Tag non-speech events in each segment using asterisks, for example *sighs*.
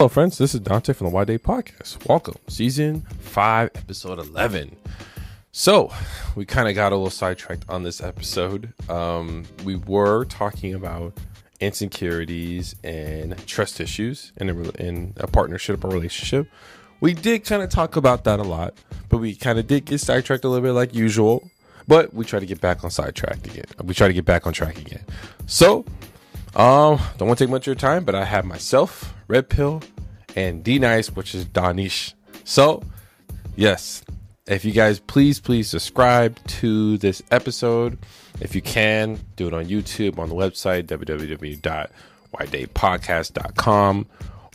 Hello, friends. This is Dante from the Why Day Podcast. Welcome, season five, episode 11. So, we kind of got a little sidetracked on this episode. Um, we were talking about insecurities and trust issues in a, in a partnership or relationship. We did kind of talk about that a lot, but we kind of did get sidetracked a little bit like usual. But we try to get back on sidetracked again. We try to get back on track again. So, um, don't want to take much of your time, but I have myself, Red Pill, and D Nice, which is Danish. So, yes, if you guys please, please subscribe to this episode. If you can, do it on YouTube, on the website, www.whydaypodcast.com.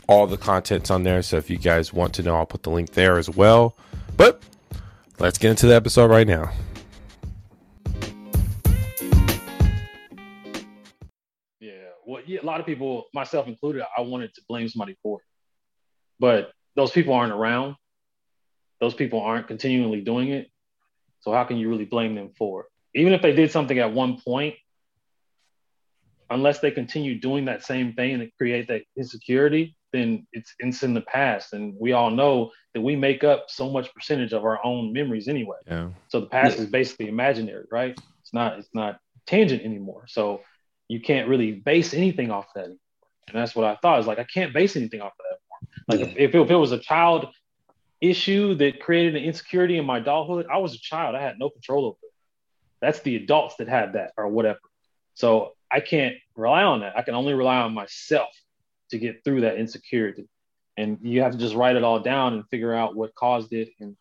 All the content's on there. So if you guys want to know, I'll put the link there as well. But let's get into the episode right now. A lot of people, myself included, I wanted to blame somebody for it, but those people aren't around. Those people aren't continually doing it. So how can you really blame them for it? Even if they did something at one point, unless they continue doing that same thing and create that insecurity, then it's it's in the past. And we all know that we make up so much percentage of our own memories anyway. Yeah. So the past is basically imaginary, right? It's not it's not tangent anymore. So you can't really base anything off that. Anymore. And that's what I thought. Is like I can't base anything off of that anymore. Like if, if, it, if it was a child issue that created an insecurity in my adulthood, I was a child. I had no control over it. That's the adults that had that or whatever. So I can't rely on that. I can only rely on myself to get through that insecurity. And you have to just write it all down and figure out what caused it and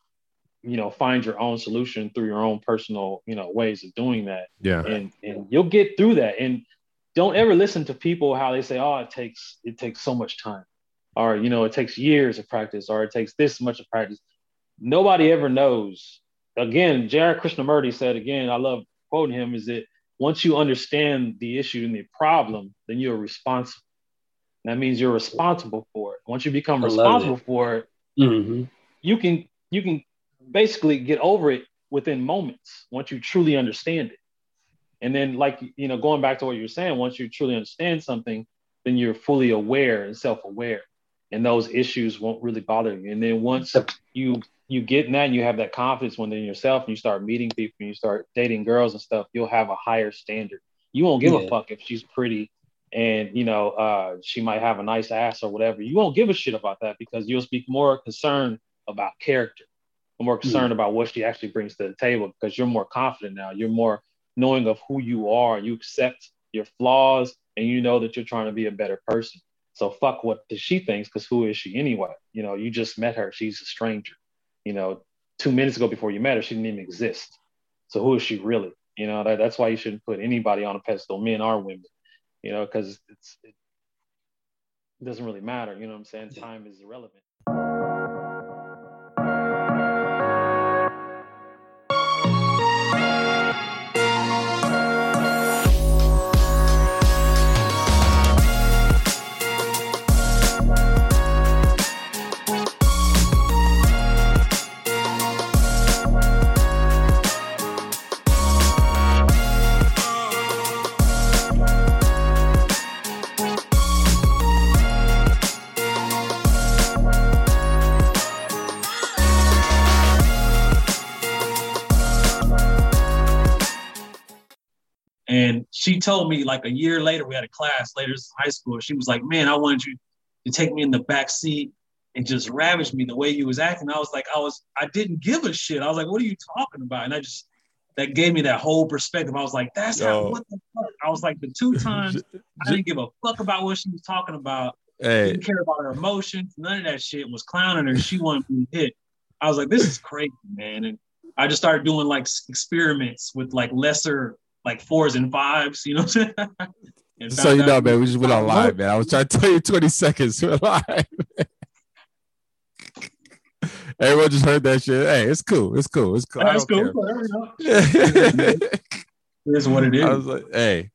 you know find your own solution through your own personal you know ways of doing that Yeah. and and you'll get through that and don't ever listen to people how they say oh it takes it takes so much time or you know it takes years of practice or it takes this much of practice. Nobody ever knows. Again J.R. Krishnamurti said again I love quoting him is that once you understand the issue and the problem then you're responsible. That means you're responsible for it. Once you become responsible for it hmm you can you can basically get over it within moments once you truly understand it and then like you know going back to what you were saying once you truly understand something then you're fully aware and self-aware and those issues won't really bother you. And then once you you get in that and you have that confidence within yourself and you start meeting people and you start dating girls and stuff you'll have a higher standard. You won't give a fuck if she's pretty and you know uh, she might have a nice ass or whatever. You won't give a shit about that because you'll be more concerned about character more concerned about what she actually brings to the table because you're more confident now. You're more knowing of who you are. You accept your flaws and you know that you're trying to be a better person. So fuck what she thinks because who is she anyway? You know, you just met her. She's a stranger. You know, two minutes ago before you met her, she didn't even exist. So who is she really? You know, that, that's why you shouldn't put anybody on a pedestal, men or women. You know, because it's it doesn't really matter. You know what I'm saying? Time is irrelevant. She told me like a year later, we had a class later in high school. She was like, "Man, I wanted you to take me in the back seat and just ravage me the way you was acting." I was like, I was, I didn't give a shit. I was like, "What are you talking about?" And I just that gave me that whole perspective. I was like, "That's Yo. how what the fuck." I was like, the two *laughs* times I didn't give a fuck about what she was talking about. Hey, Didn't care about her emotions. None of that shit was clowning her. She wanted to be hit. I was like, this is crazy, man. And I just started doing like experiments with like lesser like fours and fives, you know what I'm saying? *laughs* And so you know, man, we just went on live, man. I was trying to tell you 20 seconds. *laughs* We're live. Everyone just heard that shit. Hey, it's cool. It's cool. It's cool. I That's cool. Whatever, you know. care. It is what it is. I was like, hey.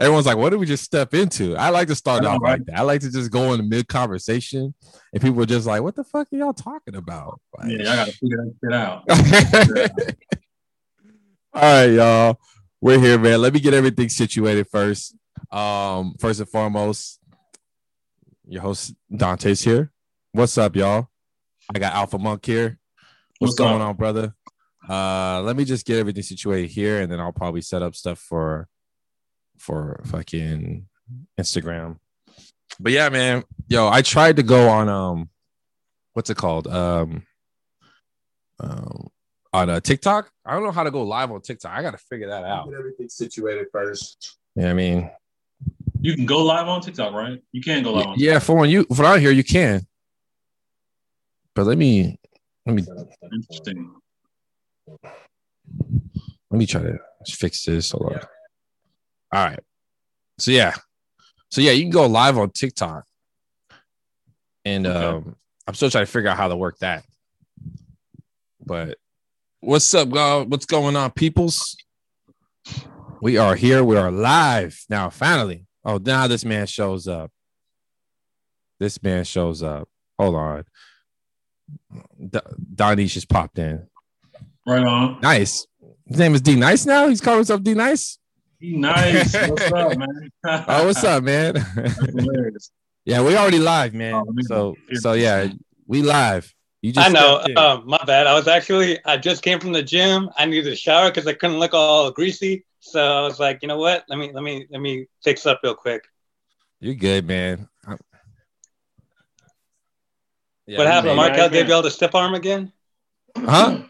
Everyone's like, what did we just step into? I like to start off right? like that. I like to just go in the mid conversation and people are just like, what the fuck are y'all talking about? Like, yeah, I gotta figure that shit out. *laughs* All right, y'all. We're here, man. Let me get everything situated first. Um, first and foremost, Your host Dante's here. What's up, y'all? I got Alpha Monk here. What's, What's going up? on, brother? Uh, let me just get everything situated here, and then I'll probably set up stuff for for fucking Instagram. But yeah, man, yo, I tried to go on um, what's it called? Um, um, on a TikTok. I don't know how to go live on TikTok. I got to figure that out. Get everything situated first. Yeah, I mean, You can go live on TikTok, right? You can go live on. yeah, for when you for out here, you can. But let me let me Interesting. let me try to fix this. Hold on. All right. So yeah. So yeah, you can go live on TikTok. And Okay. um I'm still trying to figure out how to work that. But what's up, God? What's going on, peoples? We are here. We are live now. Finally. Oh, now this man shows up. This man shows up. Hold on. D- Donnie just popped in. Right on. Nice. His name is D Nice now. He's calling himself D Nice. He nice. What's up, man? *laughs* Oh, what's up, man? *laughs* Yeah, we already live, man. Oh, so, so yeah, we live. You just I know. stepped in. Um, my bad. I was actually I just came from the gym. I needed a shower because I couldn't look all greasy. So I was like, you know what? Let me let me let me fix up real quick. You're good, man. I'm- Yeah, what happened? made it. Mark- *clears throat* Markel gave y'all the stiff arm again. Huh?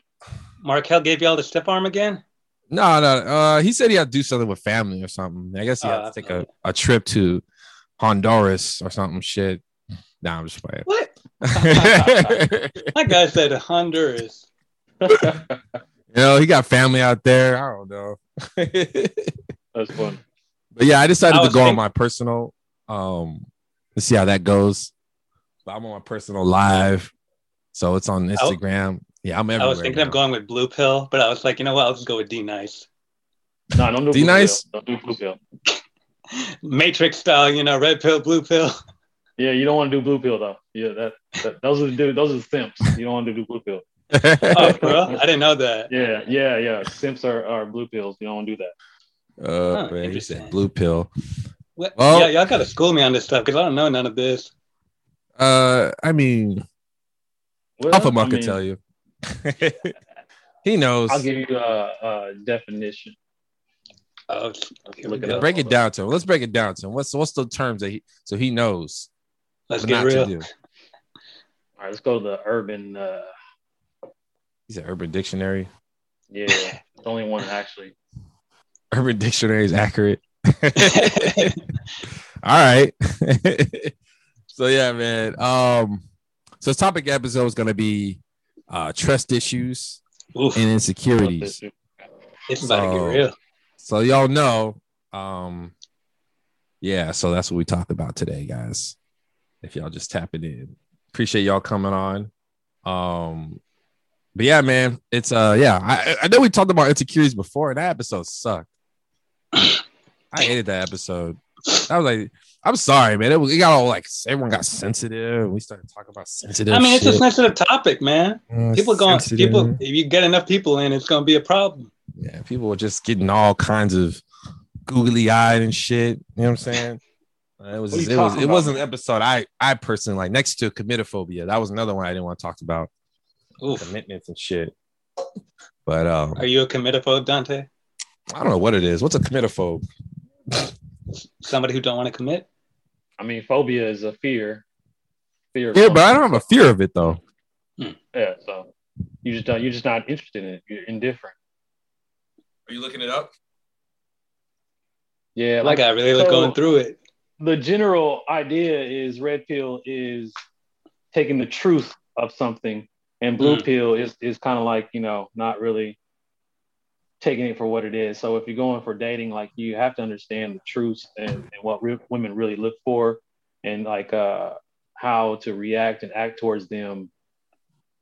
Markel gave y'all the stiff arm again. No, no. Uh, he said he had to do something with family or something. I guess he had Oh, to take a, a trip to Honduras or something. Shit. Nah, I'm just playing. What? You *laughs* That guy said Honduras. *laughs* You know, he got family out there. I don't know. *laughs* That's fun. But yeah, I decided I to was go on my personal um to see how that goes. But I'm on my personal live. So it's on Instagram. Yeah, I'm everywhere. I was thinking now. of going with blue pill, but I was like, you know what? I'll just go with D nice. No, don't do D nice? Don't do blue pill. Matrix style, you know, red pill, blue pill. Yeah, you don't want to do blue pill though. Yeah, that, that those are the dude, those are the simps. You don't want to do blue pill. *laughs* Oh, bro, I didn't know that. Yeah, yeah, yeah. Simps are, are blue pills. You don't want to do that. uh Huh, man, he said blue pill. What? Well- yeah, y'all gotta school me on this stuff because I don't know none of this. Uh I mean Well, Alpha I Monk can mean, tell you. *laughs* he knows. I'll give you a, a definition. Oh, here Look it go. up. break it down to him. Let's break it down to him. What's what's the terms that he so he knows Let's what get not real. to do. All right, let's go to the urban. Uh, He's an urban dictionary. yeah, the only one actually. *laughs* Urban dictionary is accurate. *laughs* *laughs* All right. so yeah, man. Um, so this topic episode is gonna be uh trust issues Oof, and insecurities. it's about to So- get real. So y'all know, um, yeah. So that's what we talked about today, guys. If y'all just tapping in, appreciate y'all coming on. Um, but yeah, man, it's uh, yeah. I I know we talked about insecurities before, and that episode sucked. I hated that episode. I was like, I'm sorry, man. It, it got all like everyone got sensitive. We started talking about sensitive. I mean, it's a sensitive topic, man. Uh, People going, sensitive. people. If you get enough people in, it's gonna be a problem. Yeah, people were just getting all kinds of googly eyed and shit. You know what I'm saying? It was What are you it was talking it wasn't an episode I I personally like next to committophobia. That was another one I didn't want to talk about Oof. commitments and shit. But um, Are you a committophobe, Dante? I don't know what it is. What's a committophobe? Somebody who don't want to commit? I mean, phobia is a fear. Fear. of Yeah, but I don't have a fear of it though. Yeah, so you just don't. You're just not interested in it. You're indifferent. Are you looking it up? Yeah, Like, I really like so- going through it. The general idea is red pill is taking the truth of something and blue Mm. pill is is kind of like you know not really taking it for what it is. So if you're going for dating like you have to understand the truth and, and what re- women really look for and like uh how to react and act towards them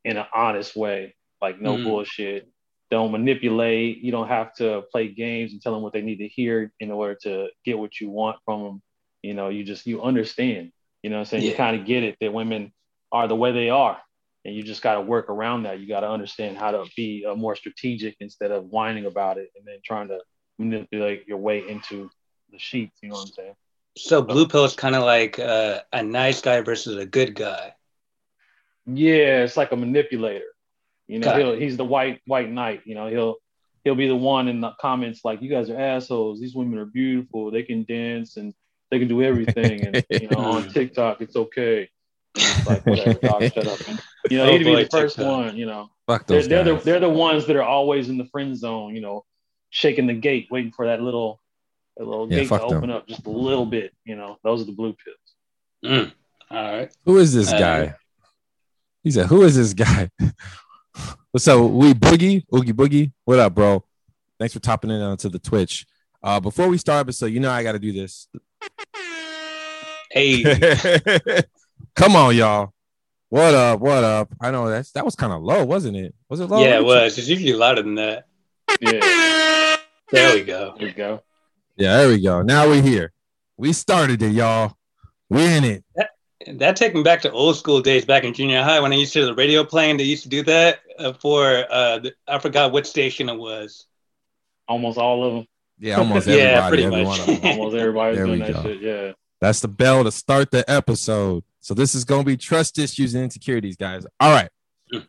in an honest way. Like no Mm. bullshit. Don't manipulate. You don't have to play games and tell them what they need to hear in order to get what you want from them you know you just you understand you know what i'm saying you kind of get it that women are the way they are and you just got to work around that you got to understand how to be more strategic instead of whining about it and then trying to manipulate your way into the sheets you know what i'm saying So blue pill is kind of like uh, a nice guy versus a good guy. Yeah, it's like a manipulator. You know, he'll, he's the white white knight. You know, he'll he'll be the one in the comments like, "You guys are assholes. These women are beautiful. They can dance and they can do everything." And *laughs* you know, on TikTok, it's okay. It's like whatever, dog, *laughs* shut up. And, you know, Oh, he'd be the first TikTok. one. You know, Fuck they're they're the they're the ones that are always in the friend zone. You know, shaking the gate, waiting for that little that little Yeah, gate to fuck them. open up just a little bit. You know, those are the blue pills. Mm. All right. Who is this Uh, guy? He said, "Who is this guy?" *laughs* What's up? We boogie, oogie boogie. What up, bro? Thanks for topping in onto the Twitch. Uh, before we start episode, you know I got to do this. Hey, *laughs* Come on, y'all. What up? What up? I know that's that was kind of low, wasn't it? Was it low? yeah, it was. It's usually louder than that. Yeah, There we go. there you go. Yeah, there we go. Now we're here. We started it, y'all. We in it. That take me back to old school days back in junior high when I used to hear the radio playing. They used to do that uh, for uh, the, I forgot what station it was. Almost all of them. Yeah, *laughs* almost Yeah, everybody. pretty every much. one. *laughs* Almost everybody's There doing that go. shit. Yeah. That's the bell to start the episode. So this is gonna be trust issues and insecurities, guys. All right, *laughs*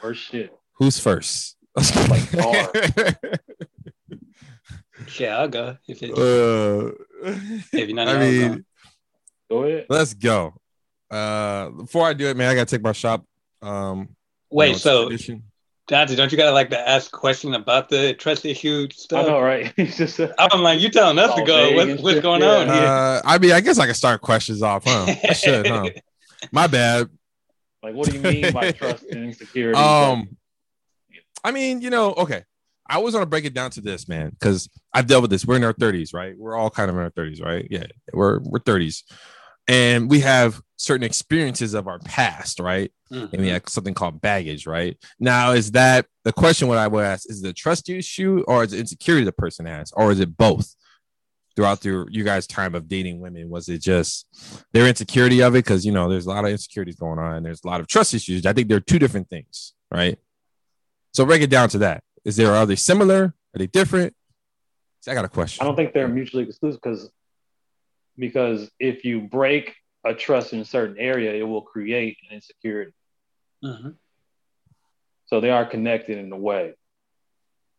First shit. who's first? Like car. Yeah, I'll go if, it, Uh, if you're not. I I'll mean, go. Go ahead. let's go. Uh, before I do it, man, I gotta take my shop. Um, you wait. know, so, tradition. Dante, don't you gotta like to ask a question about the trust issue stuff? I stuff? know, right? *laughs* Just uh, I'm like, you telling us to go? vague What, what's going yeah. on here? Uh, I mean, I guess I can start questions off, huh? I should, huh? *laughs* My bad. like, what do you mean by *laughs* trust and insecurity? Um, I mean, you know, okay. I always want to break it down to this, man, because I've dealt with this. We're in our 30s, right? We're all kind of in our 30s, right? Yeah, we're we're 30s, and we have certain experiences of our past, right? Mhm. And we have something called baggage, right? Now, is that the question? What I would ask is the trust issue or is it insecurity the person has, or is it both? Throughout your you guys' time of dating women, was it just their insecurity of it? Because you know, there's a lot of insecurities going on. And there's a lot of trust issues. I think they're two different things, right? So break it down to that. Is there are they similar? Are they different? See, I got a question. I don't think they're mutually exclusive because because if you break a trust in a certain area, it will create an insecurity. Mhm. So they are connected in a way.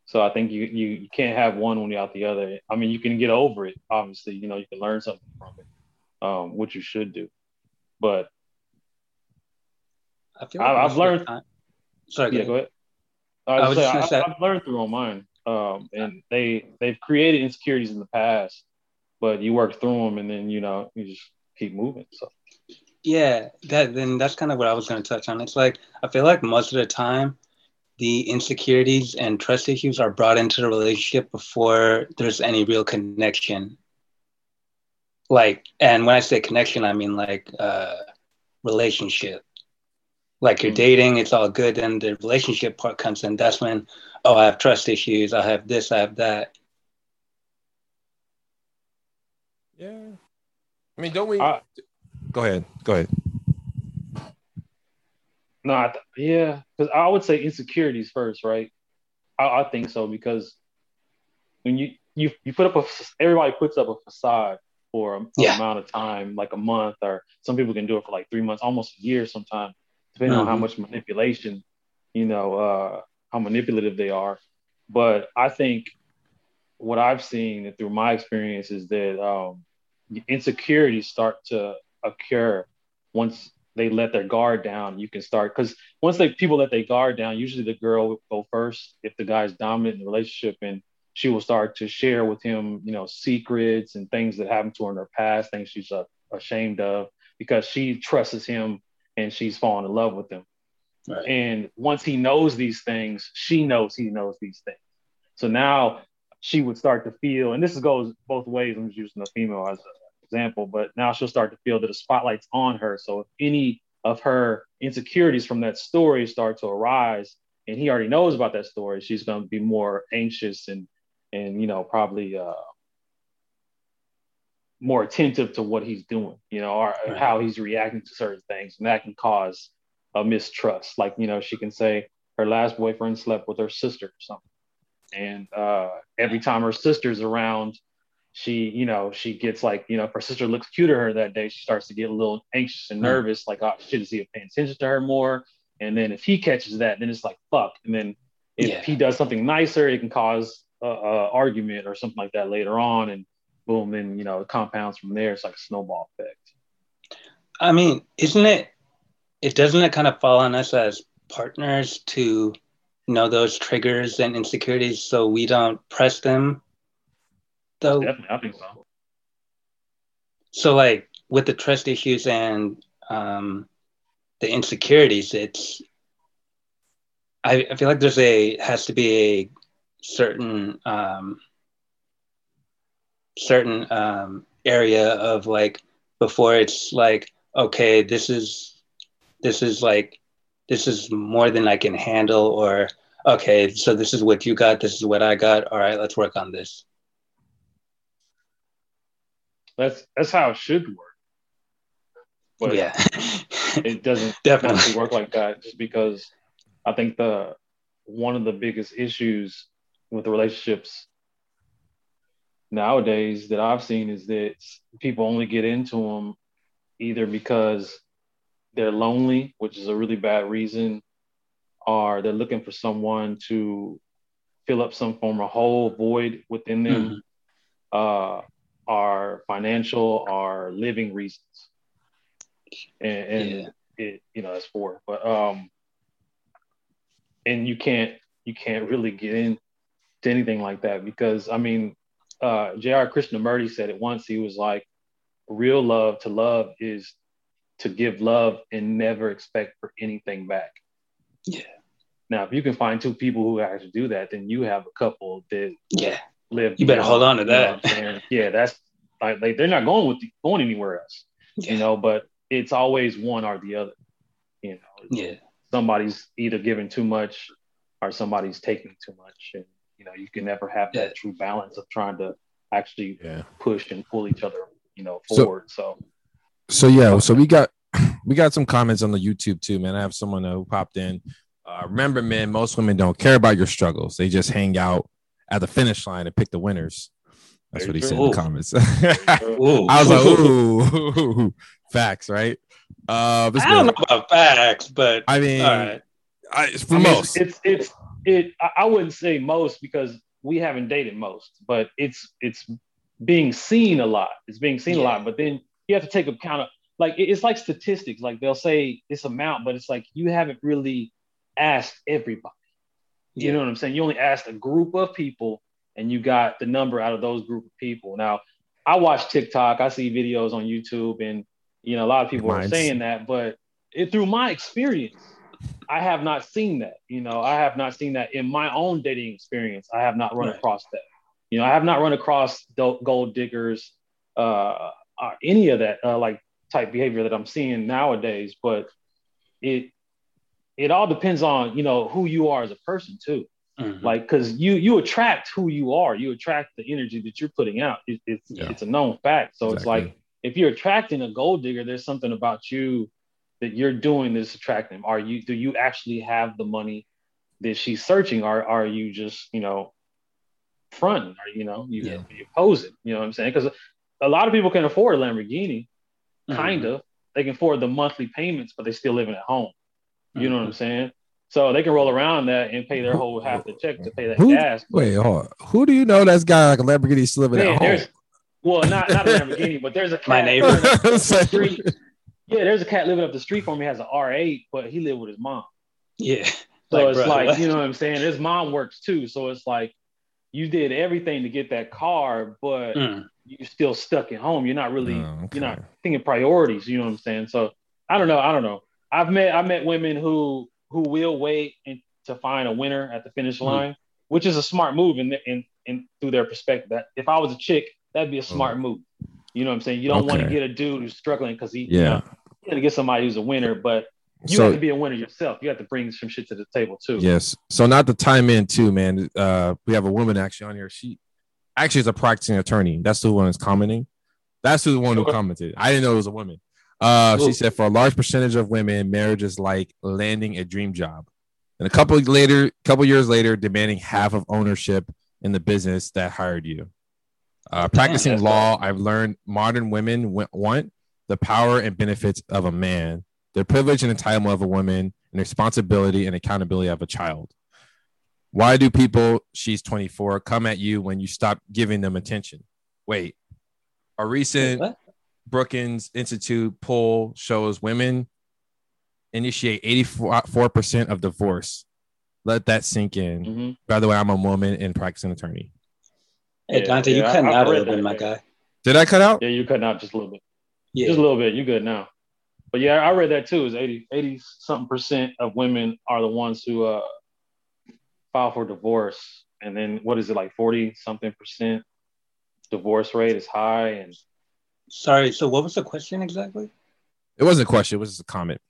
So I think you you, you can't have one without the other. I mean, you can get over it. Obviously, you know, you can learn something from it, um, which you should do. But I feel I- most I've learned- Sorry, yeah, go ahead. I, I was was say, I, say- I've learned through on mine, um, and they they've created insecurities in the past, but you work through them, and then you know you just keep moving. So Yeah, that then that's kind of what I was going to touch on. It's like I feel like most of the time, the insecurities and trust issues are brought into the relationship before there's any real connection. Like, and when I say connection, I mean like uh, relationship. Like you're Mm. dating, it's all good, and the relationship part comes in. That's when, oh, I have trust issues. I have this. I have that. Yeah. I mean, don't we? I- go ahead. Go ahead. no, I th- yeah, because I would say insecurities first, right? I, I think so because when you you you put up a everybody puts up a facade for a, Yeah. amount of time, like a month, or some people can do it for like three months, almost a year sometimes, depending on how Mhm. much manipulation, you know, uh, how manipulative they are. But I think what I've seen through my experience is that um, insecurities start to occur once they let their guard down. You can start because once they people let their guard down, usually the girl will go first if the guy's dominant in the relationship, and she will start to share with him, you know, secrets and things that happened to her in her past, things she's uh, ashamed of, because she trusts him and she's fallen in love with him. Right. And once he knows these things, she knows he knows these things. So now she would start to feel, and this goes both ways. I'm just using a female as an example, but now she'll start to feel that the spotlight's on her. So if any of her insecurities from that story start to arise, and he already knows about that story, she's going to be more anxious and and you know probably uh, more attentive to what he's doing, you know, or Right. how he's reacting to certain things, and that can cause a mistrust. Like you know, she can say her last boyfriend slept with her sister or something, and uh, every time her sister's around, she, you know, she gets like, you know, if her sister looks cute to her that day, she starts to get a little anxious and Hmm. nervous, like, oh, shit, is he paying attention to her more? And then if he catches that, then it's like, fuck. And then if Yeah. he does something nicer, it can cause a, a argument or something like that later on. And boom, then, you know, it compounds from there. It's like a snowball effect. I mean, isn't it? It doesn't it kind of fall on us as partners to know those triggers and insecurities so we don't press them. Though, Definitely, I think so. so like with the trust issues and um, the insecurities, it's. I, I feel like there's a has to be a certain um, certain um, area of like before it's like okay this is this is like this is more than i can handle or okay so this is what you got this is what i got all right let's work on this That's that's how it should work. But yeah it *laughs* doesn't Definitely. definitely work like that just because I think the one of the biggest issues with the relationships nowadays that I've seen is that people only get into them either because they're lonely, which is a really bad reason, or they're looking for someone to fill up some form of hole void within them, uh, are financial or living reasons. And, and Yeah. it, you know, that's for. But um and you can't you can't really get into anything like that because I mean uh J.R. Krishnamurti said it once. He was like, real love to love is to give love and never expect for anything back. Yeah. Now, if you can find two people who actually do that, then you have a couple that yeah live. You better hold on to that. what I'm saying? yeah, that's like, like they're not going with going anywhere else, yeah you know. But it's always one or the other. You know, yeah somebody's either giving too much or somebody's taking too much, and you know, you can never have Yeah. that true balance of trying to actually Yeah. push and pull each other, you know, forward. So, So yeah, so we got *clears throat* we got some comments on the YouTube too, man. I have someone who popped in. Uh, remember, man, most women don't care about your struggles. They just hang out at the finish line and pick the winners. That's what he said in the comments. *laughs* I was like, ooh, *laughs* facts, right? Uh, this I don't know about facts, but I mean, all right. I, for I mean, most, it's it's it. I- I wouldn't say most because we haven't dated most, but it's it's being seen a lot. It's being seen a lot, but then you have to take account of like it's like statistics. Like they'll say this amount, but it's like you haven't really asked everybody. You know what I'm saying? You only asked a group of people, and you got the number out of those group of people. Now, I watch TikTok, I see videos on YouTube, and you know a lot of people are saying that, but it, through my experience, I have not seen that. You know, I have not seen that in my own dating experience. I have not run Right. across that. You know, I have not run across gold diggers, uh, or any of that uh, like type behavior that I'm seeing nowadays. But it it all depends on you know who you are as a person too Mhm. like because you you attract who you are you attract the energy that you're putting out it, it's Yeah. it's a known fact so it's like if you're attracting a gold digger there's something about you that you're doing that's attracting are you do you actually have the money that she's searching or are you just you know fronting or you know you, Yeah. you pose it you know what i'm saying because a lot of people can afford a lamborghini Mhm. kind of they can afford the monthly payments but they still living at home you know what i'm saying so they can roll around that and pay their whole half the check to pay that Who- gas wait, hold on. Who do you know that's got like a Lamborghini still living Man, at home? well not not a *laughs* lamborghini but there's a cat My neighbor. the *laughs* street. yeah there's a cat living up the street from me has an r8 but he lived with his mom Yeah. So Like, it's bro, like, what? you know what I'm saying? His mom works too. So it's like you did everything to get that car, but Mm. You're still stuck at home. You're not really Oh, okay. you're not thinking priorities, you know what I'm saying? So I don't know. I don't know. I've met I met women who who will wait and to find a winner at the finish Mhm. line, which is a smart move in in, in through their perspective. That if I was a chick, that'd be a smart move. You know what I'm saying? You don't want to get a dude who's struggling because he Yeah. you know, you gotta get somebody who's a winner, but you so have to be a winner yourself. You have to bring some shit to the table too. Yes. So not to time in too, man. Uh, we have a woman actually on here. She actually is a practicing attorney. That's the one that's commenting. That's who the one who commented. I didn't know it was a woman. Uh, she said for a large percentage of women, marriage is like landing a dream job, and a couple later, couple years later, demanding half of ownership in the business that hired you. Uh, practicing that's law, I've learned modern women wa- want the power and benefits of a man, the privilege and entitlement of a woman, and responsibility and accountability of a child. Why do people, she's 24, come at you when you stop giving them attention? Wait, a recent What? Brookings Institute poll shows women initiate 84% of divorce. Let that sink in. Mhm. By the way, I'm a woman and practicing attorney. Hey Yeah, Dante, you yeah, cutting I- I out a little bit, my guy. Did I cut out? Yeah, you cutting out just a little bit. Yeah. Just a little bit. You good now. But yeah, I read that too. Is 80, 80 something percent of women are the ones who uh, file for divorce. And then what is it like 40 something percent divorce rate is high. And Sorry. So what was the question exactly? It wasn't a question, it was just a comment.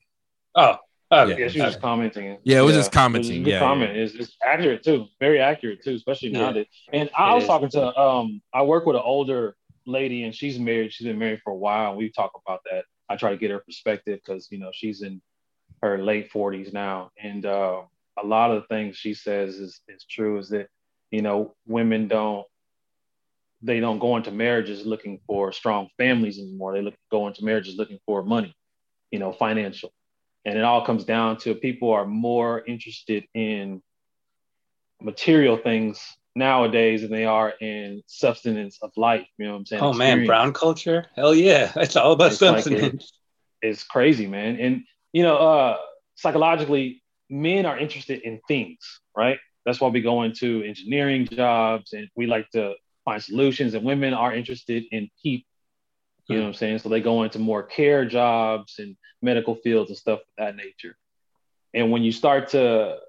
Oh, oh Yeah. yeah, she was just commenting. Yeah, it was just commenting. It was a good Yeah, comment. It's, it's accurate too. Very accurate too, especially Yeah. nowadays. And I It was is. talking to um I work with an older lady and she's married. She's been married for a while. And we talk about that. I try to get her perspective because you know she's in her late 40s now. And uh, a lot of the things she says is is true, is that you know, women don't they don't go into marriages looking for strong families anymore. They look go into marriages looking for money, you know, financial. And it all comes down to people are more interested in material things nowadays than they are in substance of life. You know what I'm saying? oh man, brown culture. Hell yeah, *laughs* it's all about It's like substance. is crazy, man. And you know, uh psychologically, men are interested in things, right? That's why we go into engineering jobs and we like to find solutions. And women are interested in people. You know what I'm saying? So they go into more care jobs and medical fields and stuff of that nature. And when you start to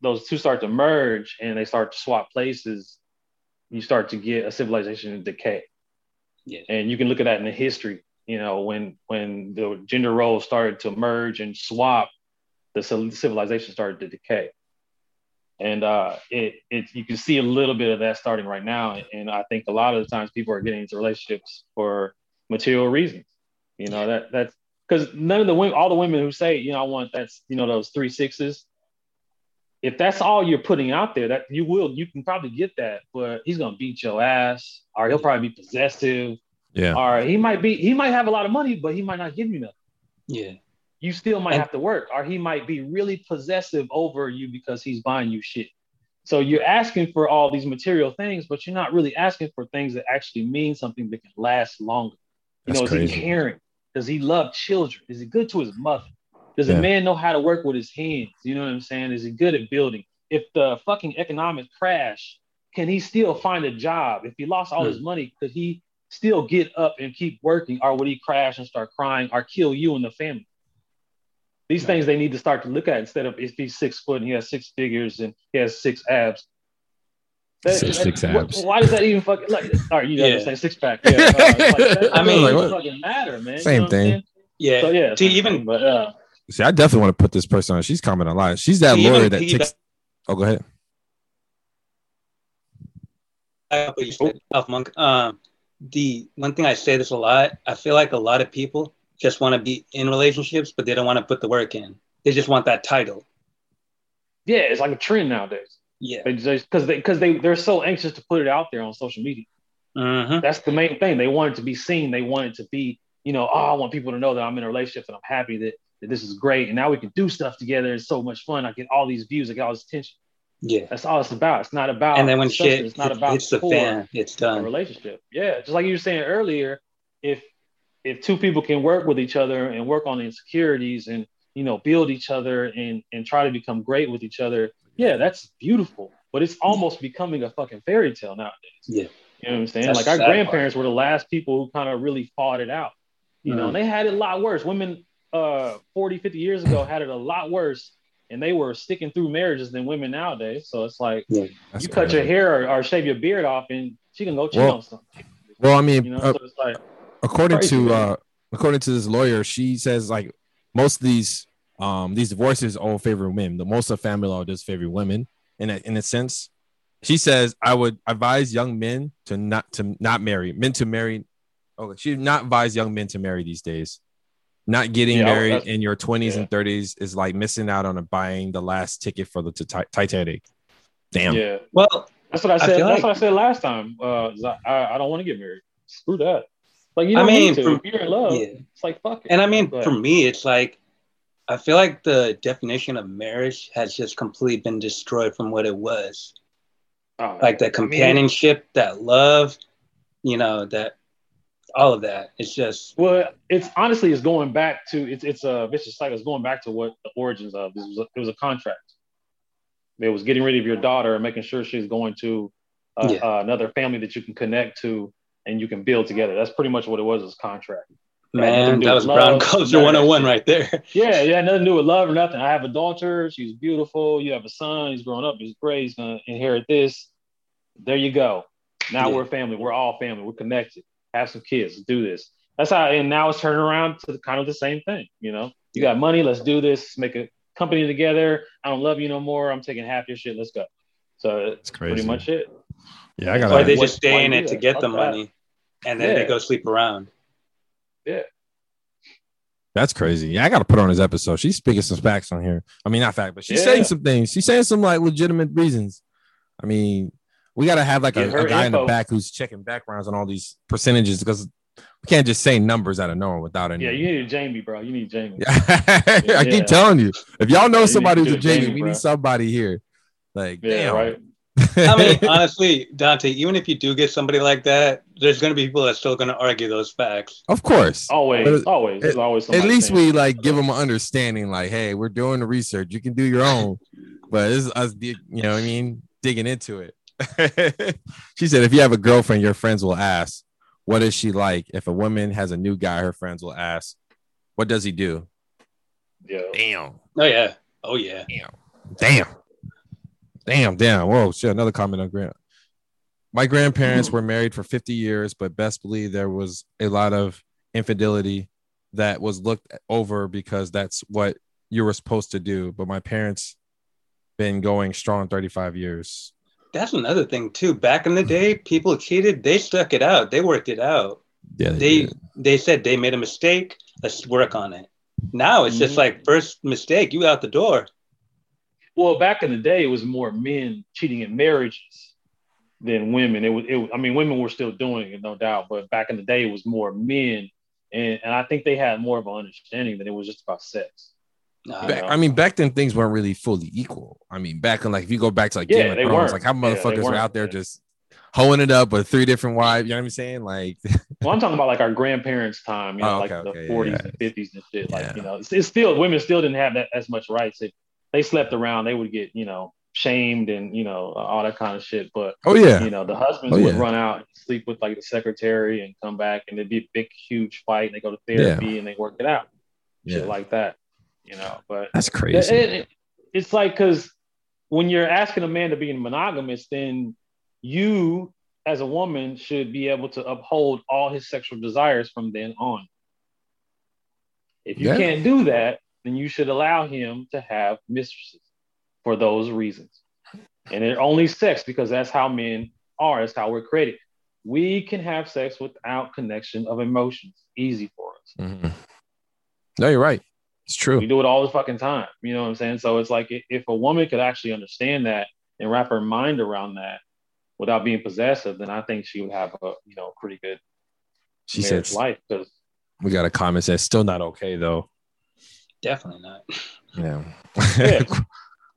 those two start to merge and they start to swap places, you start to get a civilization in decay. Yeah. And you can look at that in the history. You know, when when the gender roles started to merge and swap, the civilization started to decay. And uh, it it you can see a little bit of that starting right now. And I think a lot of the times people are getting into relationships for material reasons. You know that that's because none of the women, all the women who say, you know, I want that's you know those three sixes. If that's all you're putting out there, that you will, you can probably get that, but he's gonna beat your ass, or he'll probably be possessive, Yeah. or he might be, he might have a lot of money, but he might not give you nothing. Yeah. You still might And- have to work, or he might be really possessive over you because he's buying you shit. So you're asking for all these material things, but you're not really asking for things that actually mean something that can last longer. You know, is crazy. he caring? Does he love children? Is he good to his mother? Does Yeah. a man know how to work with his hands? You know what I'm saying? Is he good at building? If the fucking economic crash, can he still find a job? If he lost all his hmm. money, could he still get up and keep working, or would he crash and start crying or kill you and the family? These things they need to start to look at instead of if he's six foot and he has six figures and he has six abs. That- Six- that- six wh- abs. Why does that even fucking like? All right, you Yeah. understand six pack? Yeah, uh, like, *laughs* that, I mean- that doesn't Like what? fucking matter, man. You Same know thing. Yeah. So yeah, to even thing, but uh, See, I definitely want to put this person on. She's commenting a lot. She's that To even lawyer that piggyback- takes. Oh, go ahead. up what you said, Alpha Monk. Um, the one thing I say this a lot. I feel like a lot of people just want to be in relationships, but they don't want to put the work in. They just want that title. yeah, it's like a trend nowadays. Yeah. Because they because they they're so anxious to put it out there on social media. hmm That's the main thing. They want it to be seen. They want it to be, you know, oh, I want people to know that I'm in a relationship and I'm happy that, that this is great. And now we can do stuff together. It's so much fun. I get all these views. I get all this attention. Yeah. That's all it's about. It's not about. And then when shit it's not about hits the fan, it's done. relationship. Yeah, just like you were saying earlier, if if two people can work with each other and work on insecurities and you know build each other and and try to become great with each other, yeah, that's beautiful. But it's almost becoming a fucking fairy tale nowadays. Yeah. You know what I'm saying? That's like our the sad grandparents were the last people who kind of really fought it out. You know, Mhm. and they had it a lot worse. Women uh 40, 50 years ago had it a lot worse and they were sticking through marriages than women nowadays. So it's like That's you cut crazy. your hair or, or shave your beard off and she can go cheat Well, on something. Well, I mean, You know, uh, so it's like according crazy, to uh according to this lawyer she says like most of these um these divorces all favor women the most of family law does favor women in a, in a sense she says i would advise young men to not to not marry men to marry okay she not advise young men to marry these days not getting Yeah, married in your 20s yeah. and 30s is like missing out on a buying the last ticket for the ti- titanic damn yeah. Well, That's what I I said. feel That's like- what I said last time. Uh, I, I I don't want to get married. Screw that. Like you I mean, need to. from- if you're in love, Yeah. it's like fuck it. And I mean, for me, it's like I feel like the definition of marriage has just completely been destroyed from what it was. Oh, Like that I mean, companionship, that love, you know, that all of that. It's just Well, it's honestly it's going back to it's it's a vicious cycle. It's going back to what the origins of this was. A, it was a contract. It was getting rid of your daughter and making sure she's going to uh, Yeah. uh, another family that you can connect to and you can build together. That's pretty much what it was. As contract. It had nothing man, that was brown love, culture none of that 101 right there. Yeah, yeah, nothing to do with love or nothing. I have a daughter. She's beautiful. You have a son. He's growing up. He's great. He's gonna inherit this. There you go. Now Yeah. we're family. We're all family. We're connected. Have some kids. Let's do this. That's how. And now it's turning around to kind of the same thing. You know, you got money. Let's do this. Make a company together. I don't love you no more. I'm taking half your shit. Let's go. So It's crazy. pretty much it. Yeah, I got why they What- just stay in it to get Fuck the that. money, and then they go sleep around. Yeah. That's crazy. Yeah, I got to put on his episode. She's speaking some facts on here. I mean, not fact, but she's Yeah. saying some things. She's saying some like legitimate reasons. I mean, we got to have like a, a guy in the back who's checking backgrounds on all these percentages because we can't just say numbers out of nowhere without any. Yeah, you need a Jamie, bro. You need Jamie. yeah. *laughs* I keep telling you, if y'all know Yeah, somebody who's to a Jamie, Jamie, we need somebody here. Like, Yeah, damn. right. I mean, *laughs* honestly, Dante, even if you do get somebody like that, there's going to be people that's still going to argue those facts. of course. Always, But- always. There's always At least we like give them an understanding, like, hey, we're doing the research. You can do your own, *laughs* but this is us, you know what I mean, digging into it. *laughs* she said, if you have a girlfriend, your friends will ask, what is she like? If a woman has a new guy, her friends will ask, what does he do? Yeah. Damn. Oh yeah, oh yeah. Damn. Damn. Damn, damn. Whoa, shit. Another comment on Grant. My grandparents were married for 50 years, but best believe there was a lot of infidelity that was looked over because that's what you were supposed to do. But my parents been going strong 35 years. That's another thing too. Back in the day, people cheated. They stuck it out. They worked it out. Yeah, They did. they said they made a mistake. Let's work on it. Now it's just Mhm. like first mistake, you out the door. Well, back in the day, it was more men cheating in marriages than women. It was, it, was- I mean, women were still doing it, no doubt, but back in the day, it was more men, and, and I think they had more of an understanding that it was just about sex. Nah, Back- I mean, back then things weren't really fully equal. I mean, back in like if you go back to like Yeah, Game of they Thrones, weren't. like how motherfuckers were weren't. out there Yeah. just hoeing it up with three different wives. You know what I'm saying? Like, *laughs* Well, I'm talking about like our grandparents' time, you know, Oh, like okay, the okay, 40s yeah. and 50s and shit. Like, you know, it's, it's still women still didn't have that as much rights. If they slept around, they would get, you know, shamed and you know all that kind of shit. But oh yeah, you know, the husbands Oh, would yeah. run out and sleep with like the secretary and come back and it'd be a big, huge fight. And they go to therapy and they work it out, yeah, shit like that. You know, but that's it- crazy. it- it's like because when you're asking a man to be monogamous, then you as a woman should be able to uphold all his sexual desires from then on. If you Yeah. can't do that, then you should allow him to have mistresses for those reasons. And they're only sex because that's how men are, that's how we're created. We can have sex without connection of emotions. Easy for us. Mhm. No, you're right. It's true. We do it all the fucking time. You know what I'm saying? So it's like if a woman could actually understand that and wrap her mind around that without being possessive, then I think she would have a you know pretty good She marriage says life. Because we got a comment says still not okay though. Definitely not. Yeah. Yeah. *laughs*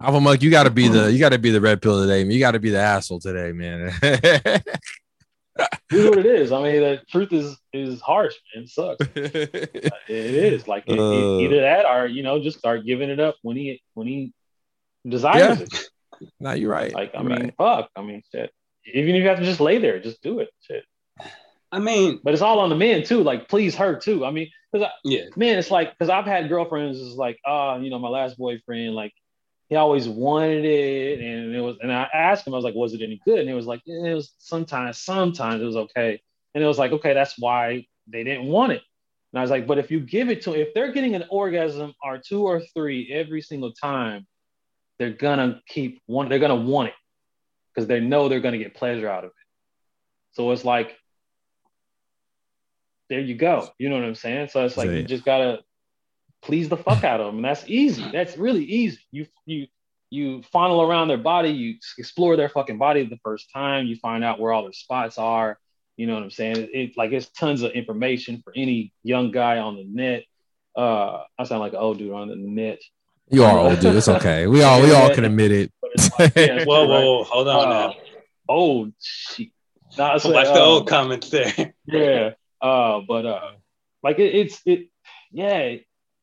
Alpha Monk, you gotta be the you gotta be the red pill today, man. You gotta be the asshole today, man. here's what it is. I mean, the truth is is harsh, man. It sucks. *laughs* It is like it- it- Uh. either that or you know just start giving it up when he when he desires Yeah. it. nah, you're right. Like I You're mean, right. fuck. I mean, shit. Even if you have to just lay there, just do it. Shit. I mean, But it's all on the men too. Like please her too. I mean, because yeah. man, it's like because I've had girlfriends is like, oh, you know, my last boyfriend, like he always wanted it, and it was, and I asked him, I was like, was it any good? And it was like, yeah, it was sometimes, sometimes it was okay, and it was like, okay, that's why they didn't want it. And I was like, but if you give it to, if they're getting an orgasm or two or three every single time, they're gonna keep one, they're gonna want it because they know they're gonna get pleasure out of it. So it's like, there you go. You know what I'm saying? So it's like Say you just gotta please the fuck out of them, and that's easy. That's really easy. You you you funnel around their body, you explore their fucking body the first time, you find out where all their spots are. You know what I'm saying? It, it like it's tons of information for any young guy on the net. Uh, I sound like an old dude on the net. You are old, dude. It's okay. We all we all can *laughs* admit it. But it's like, yeah, Whoa, right. whoa, whoa, hold on Uh, now. old shit. Nah, it's like, Watch the uh, old comments there. *laughs* yeah. Uh, but uh, like it, it's it, yeah.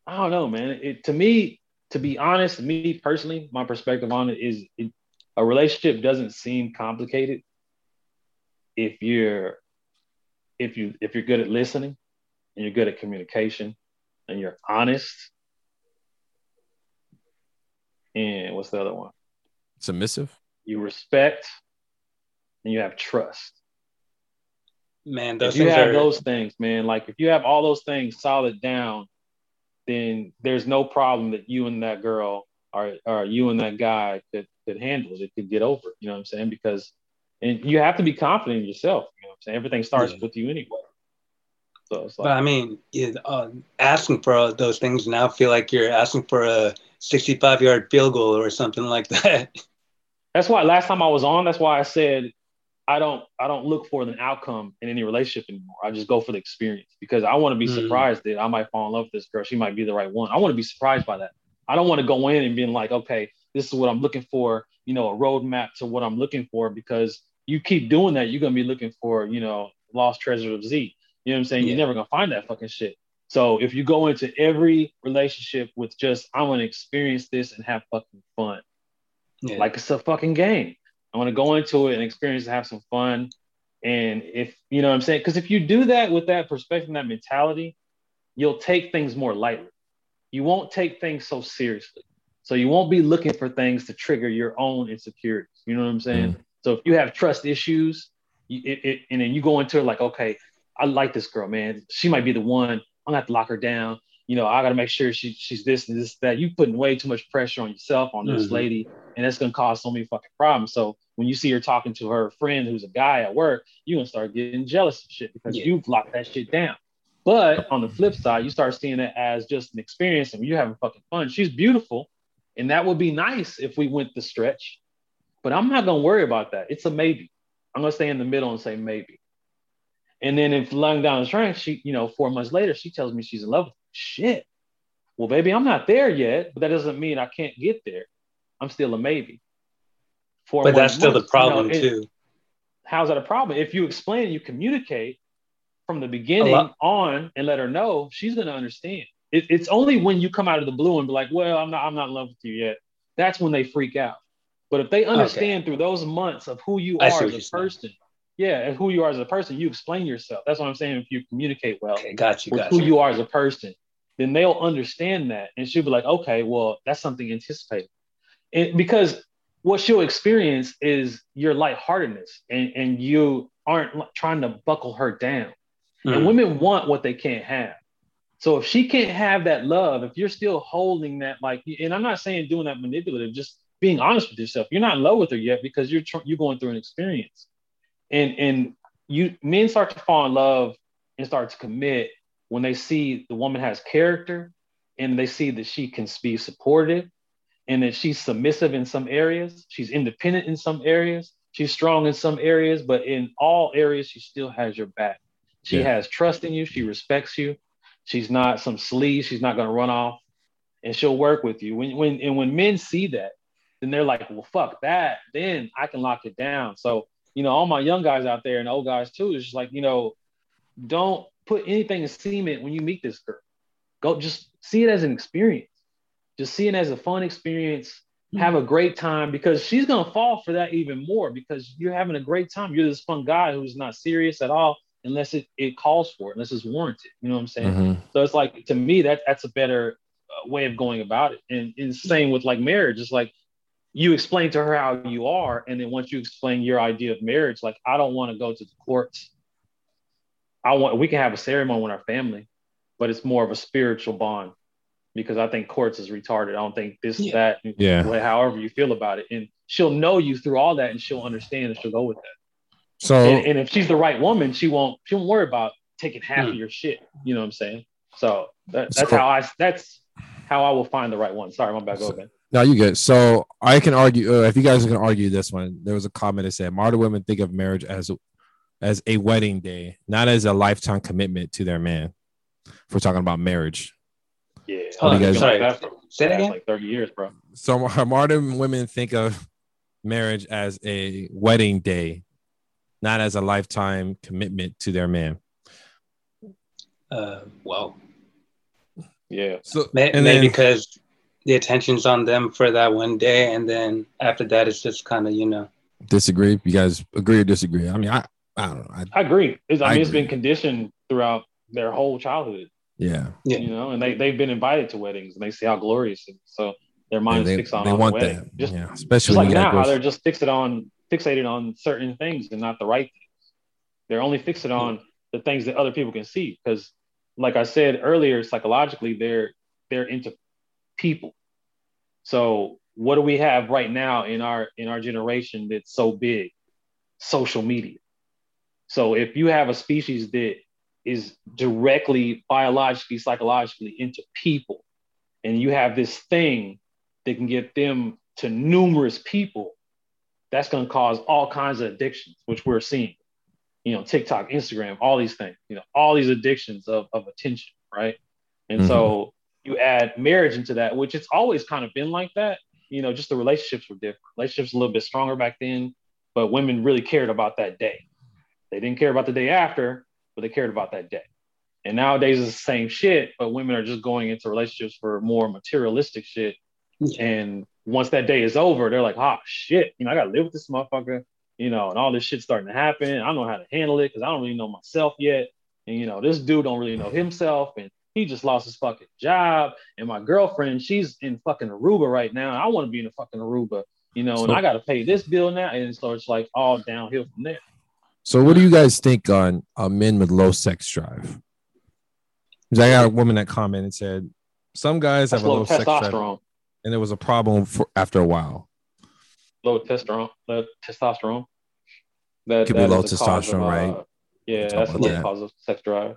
I don't know, man. It to me, to be honest, me personally, my perspective on it is, it, a relationship doesn't seem complicated if you're if you if you're good at listening and you're good at communication and you're honest. And what's the other one? Submissive. You respect and you have trust. Man, those if you have are those things, man, like if you have all those things solid down, then there's no problem that you and that girl or or you and that guy could could handle it, it could get over. it, You know what I'm saying? Because and you have to be confident in yourself. You know what I'm saying? Everything starts Yeah. with you anyway. So it's like, But I mean, yeah, uh, asking for those things now feel like you're asking for a 65 yard field goal or something like that. *laughs* that's why last time I was on, that's why I said I don't I don't look for an outcome in any relationship anymore. I just go for the experience because I want to be Mm. surprised that I might fall in love with this girl. She might be the right one. I want to be surprised by that. I don't want to go in and being like, okay, this is what I'm looking for, you know, a roadmap to what I'm looking for because you keep doing that, you're gonna be looking for, you know, lost treasure of Z. You know what I'm saying? Yeah. You're never gonna find that fucking shit. So if you go into every relationship with just I want to experience this and have fucking fun, Yeah. like it's a fucking game. I want to go into it and experience and have some fun. And if you know what I'm saying, because if you do that with that perspective and that mentality, you'll take things more lightly. You won't take things so seriously. So you won't be looking for things to trigger your own insecurities. You know what I'm saying? So if you have trust issues, you, it, it, and then you go into it like, okay, I like this girl, man. She might be the one. I'm gonna have to lock her down. You know, I gotta make sure she she's this and this that. You putting way too much pressure on yourself on this Mhm. lady, and that's gonna cause so many fucking problems. So when you see her talking to her friend who's a guy at work, you're gonna start getting jealous and shit because Yeah. you've locked that shit down. But on the flip side, you start seeing it as just an experience and you're having fucking fun. She's beautiful, and that would be nice if we went the stretch. But I'm not gonna worry about that. It's a maybe. I'm gonna stay in the middle and say maybe. And then if lying down the track, she, you know, four months later, she tells me she's in love with me. Shit. Well, baby, I'm not there yet, but that doesn't mean I can't get there. I'm still a maybe. But that's still the months, you know, problem it- too. how's that a problem? If you explain, you communicate from the beginning lot- on and let her know, she's gonna understand. It, it's only when you come out of the blue and be like, "Well, I'm not, I'm not in love with you yet." That's when they freak out. But if they understand through those months of who you I are as a saying. person, yeah, and who you are as a person, you explain yourself. That's what I'm saying. If you communicate well Okay, got you, with got who you. you are as a person, then they'll understand that, and she'll be like, "Okay, well, that's something anticipated." And because what she'll experience is your lightheartedness, and and you aren't trying to buckle her down. And Mm. women want what they can't have. So if she can't have that love, if you're still holding that, like, and I'm not saying doing that manipulative, just being honest with yourself. You're not in love with her yet because you're tr- you're going through an experience, and and you men start to fall in love and start to commit when they see the woman has character, and they see that she can be supportive, and that she's submissive in some areas, she's independent in some areas, she's strong in some areas, but in all areas she still has your back. She Yeah. has trust in you. She respects you. She's not some sleaze. She's not going to run off, and she'll work with you. When when and when men see that, then they're like, well, fuck that. Then I can lock it down. So you know, all my young guys out there and old guys too is just like, you know, don't put anything in cement when you meet this girl. Go just see it as an experience. Just see it as a fun experience. Have a great time because she's gonna fall for that even more because you're having a great time. You're this fun guy who's not serious at all unless it, it calls for it, unless it's warranted. You know what I'm saying? Mhm. So it's like to me that that's a better uh, way of going about it. And, and same with like marriage. It's like you explain to her how you are, and then once you explain your idea of marriage, like I don't want to go to the courts. I want we can have a ceremony with our family, but it's more of a spiritual bond because I think courts is retarded. I don't think this Yeah. that Yeah. wh- however you feel about it, and she'll know you through all that, and she'll understand, and she'll go with that. So And, and if she's the right woman, she won't she won't worry about taking half of Hmm. your shit. You know what I'm saying? So that, that's So- how I that's how I will find the right one. Sorry, my bad. Go ahead. No, you good. So I can argue uh, if you guys can argue this one. There was a comment that said modern women think of marriage as as a wedding day, not as a lifetime commitment to their man. If we're talking about marriage, Yeah. Hold on, It's been sorry. like that for Say it again? like 30 years, bro. so modern women think of marriage as a wedding day, not as a lifetime commitment to their man. Uh, well, Yeah. So may- and maybe then- because the attention's on them for that one day, and then after that, it's just kind of you know. disagree. You guys agree or disagree? I mean, I I don't know. I, I agree. It's, I I mean, it's agree. been conditioned throughout their whole childhood, yeah, Yeah. you know, and they, they've been invited to weddings and they see how glorious it is. So their mind is they, on, they on want the that. Just, yeah, just especially like now, how they're just fixated on fixated on certain things and not the right things. They're only fixated on the things that other people can see. Because, like I said earlier, psychologically, they're they're into people. So what do we have right now in our in our generation that's so big? Social media. So if you have a species that is directly biologically, psychologically into people, and you have this thing that can get them to numerous people, that's going to cause all kinds of addictions, which we're seeing. You know, TikTok, Instagram, all these things, you know, all these addictions of, of attention, right? And so mm-hmm. you add marriage into that, which it's always kind of been like that. You know, just the relationships were different. Relationships a little bit stronger back then, but women really cared about that day. They didn't care about the day after, but they cared about that day. And nowadays it's the same shit, but women are just going into relationships for more materialistic shit. And once that day is over, they're like, oh shit, you know, I gotta live with this motherfucker, you know, and all this shit's starting to happen. I don't know how to handle it because I don't really know myself yet. And you know, this dude don't really know himself, and he just lost his fucking job. And my girlfriend, she's in fucking Aruba right now. I want to be in a fucking Aruba, you know, and I gotta pay this bill now. And so it's like all downhill from there. So, what do you guys think on uh, men with low sex drive? 'Cause I got a woman that commented said some guys That's have a low low sex drive, testosterone. and there was a problem for after a while. low testosterone, low testosterone. That Could be low is the cause testosterone, of, uh, right? Yeah, that's a the that. cause of sex drive.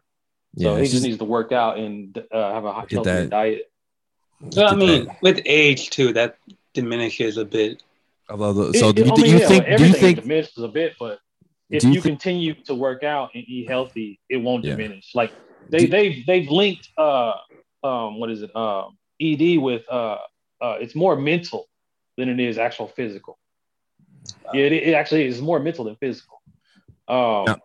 Yeah, So he it's just needs to work out and uh, have a high- healthy that- diet. So I mean, that. with age too, that diminishes a bit. Although the- so It- do you, I do you yeah, think do you everything think diminishes a bit, but if Do you, you thi- continue to work out and eat healthy, it won't Yeah. diminish. Like they Do- they've they've linked uh um what is it um ED with uh uh it's more mental than it is actual physical. Yeah, it, it actually is more mental than physical. Um, Yeah.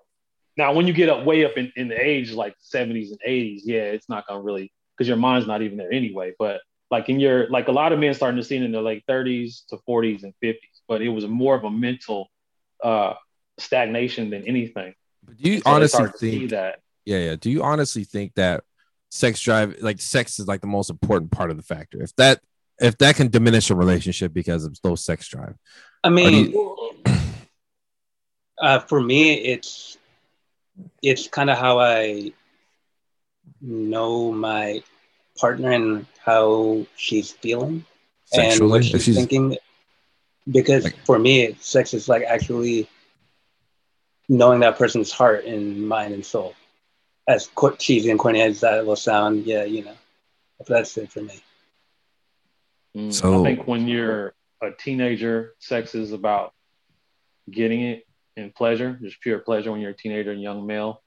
Now, when you get up way up in, in the age like 70s and 80s, yeah, it's not gonna really because your mind's not even there anyway. But like in your like a lot of men starting to see it in their late 30s to 40s and 50s, but it was more of a mental uh stagnation than anything. But do you So honestly started see think that yeah yeah do you honestly think that sex drive like sex is like the most important part of the factor if that if that can diminish a relationship because of low sex drive I do mean, *clears throat* uh, for me, it's it's kind of how I know my partner and how she's feeling and what she's, she's- thinking. Because Like- for me, sex is like actually knowing that person's heart and mind and soul. As co- cheesy and corny as that will sound, yeah, you know, that's it for me. Mm, So- I think when you're a teenager, sex is about getting it and pleasure, just pure pleasure when you're a teenager and young male.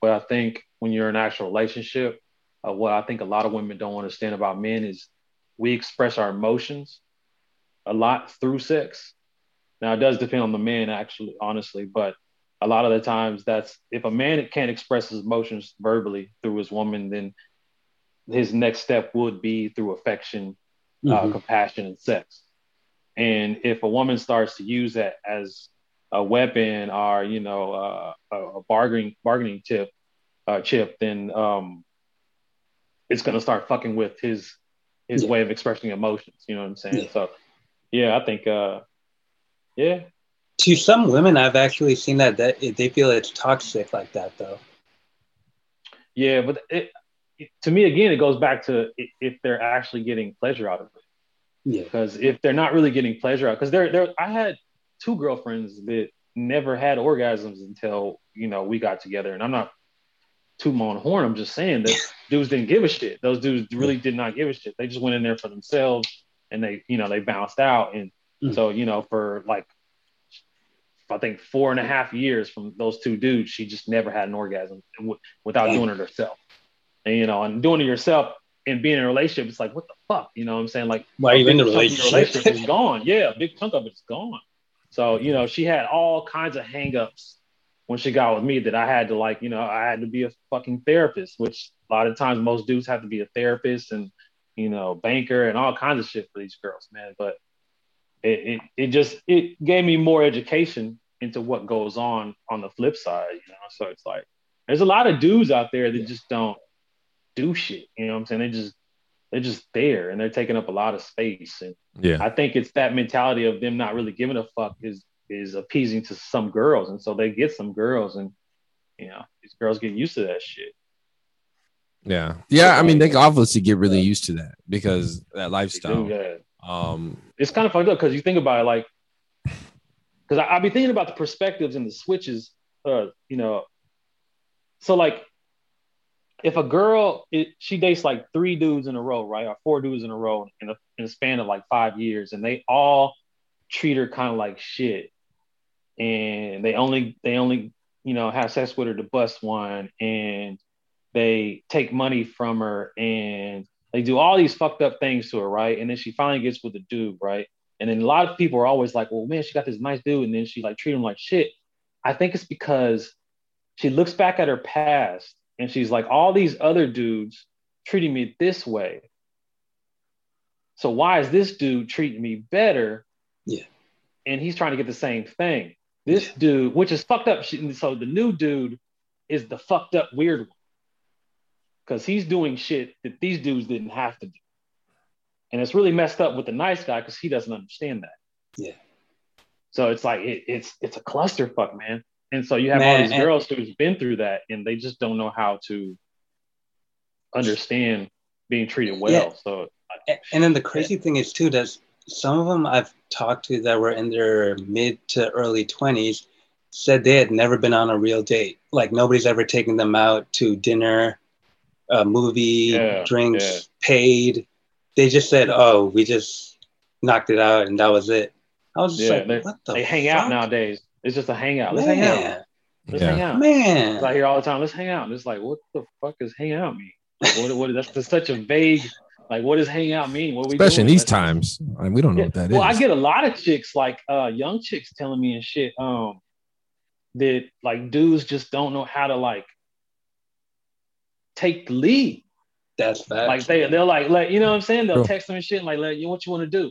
But I think when you're in an actual relationship, uh, what I think a lot of women don't understand about men is we express our emotions a lot through sex. Now it does depend on the man, actually, honestly, but a lot of the times that's if a man can't express his emotions verbally through his woman, then his next step would be through affection uh, Mhm. compassion and sex. And if a woman starts to use that as a weapon or you know uh, a, a bargaining bargaining tip uh, chip, then um, it's gonna start fucking with his his Yeah. way of expressing emotions. You know what I'm saying? Yeah. So yeah, I think uh, yeah, To some women, I've actually seen that that they feel it's toxic like that, though. yeah, but it, it, to me again, it goes back to if they're actually getting pleasure out of it. Yeah. because if they're not really getting pleasure out because there there I had two girlfriends that never had orgasms until you know we got together and I'm not my own horn I'm just saying that *laughs* dudes didn't give a shit those dudes really did not give a shit they just went in there for themselves and they you know they bounced out and Mm. so you know for like I think four and a half years from those two dudes, she just never had an orgasm w- without doing it herself. And you know, and doing it yourself and being in a relationship, it's like what the fuck, you know what I'm saying? Like Why are you in the big chunk of your relationship? is gone. Yeah, a big chunk of it's gone. So, you know, she had all kinds of hangups when she got with me that I had to like, you know, I had to be a fucking therapist, which a lot of times most dudes have to be a therapist and, you know, banker and all kinds of shit for these girls, man. But it, it, it just, it gave me more education into what goes on on the flip side, you know? So it's like, there's a lot of dudes out there that just don't do shit. You know what I'm saying? They just, they're just there and they're taking up a lot of space. And Yeah. I think it's that mentality of them not really giving a fuck is is appeasing to some girls, and so they get some girls, and you know these girls get used to that shit. Yeah. Yeah. I mean, they obviously get really used to that because that lifestyle. do, yeah. Um, It's kind of fucked up because you think about it, like, because I, I be thinking about the perspectives and the switches. Uh, you know, so like, if a girl it, she dates like three dudes in a row, right, or four dudes in a row in a in a span of like five years, and they all treat her kind of like shit, and they only they only you know have sex with her to bust one, and they take money from her, and they do all these fucked up things to her, right, and then she finally gets with a dude, right, and then a lot of people are always like, well, man, she got this nice dude, and then she like treat him like shit. I think it's because she looks back at her past and she's like, all these other dudes treating me this way. So why is this dude treating me better? Yeah. And he's trying to get the same thing. This dude, which is fucked up. she- So the new dude is the fucked up weird one. Because he's doing shit that these dudes didn't have to do. And it's really messed up with the nice guy because he doesn't understand that. Yeah. So it's like it, it's it's a clusterfuck, man. And so you have all these and- girls who's been through that and they just don't know how to understand being treated well. Yeah. So And then the crazy thing is too that some of them I've talked to that were in their mid to early twenties said they had never been on a real date. Like nobody's ever taken them out to dinner, a movie, Yeah, drinks, yeah. paid. They just said, "Oh, we just knocked it out and that was it." I was just Yeah, like, they- "What the?" they hang out nowadays. It's just a hangout. Let's hang out. Man, Let's Yeah. hang out. man. I hear all the time, let's hang out. And it's like, what the fuck is hang out mean? Like, what, what, that's, that's such a vague, like, what does hang out mean? What are we especially in these Let's- times. I mean, we don't know Yeah. what that is. well, I get a lot of chicks, like uh, young chicks, telling me and shit, um, that like dudes just don't know how to like take the lead. That's facts. Like they they'll like let you know what I'm saying. They'll Sure. text them and shit and like let you know what you want to do,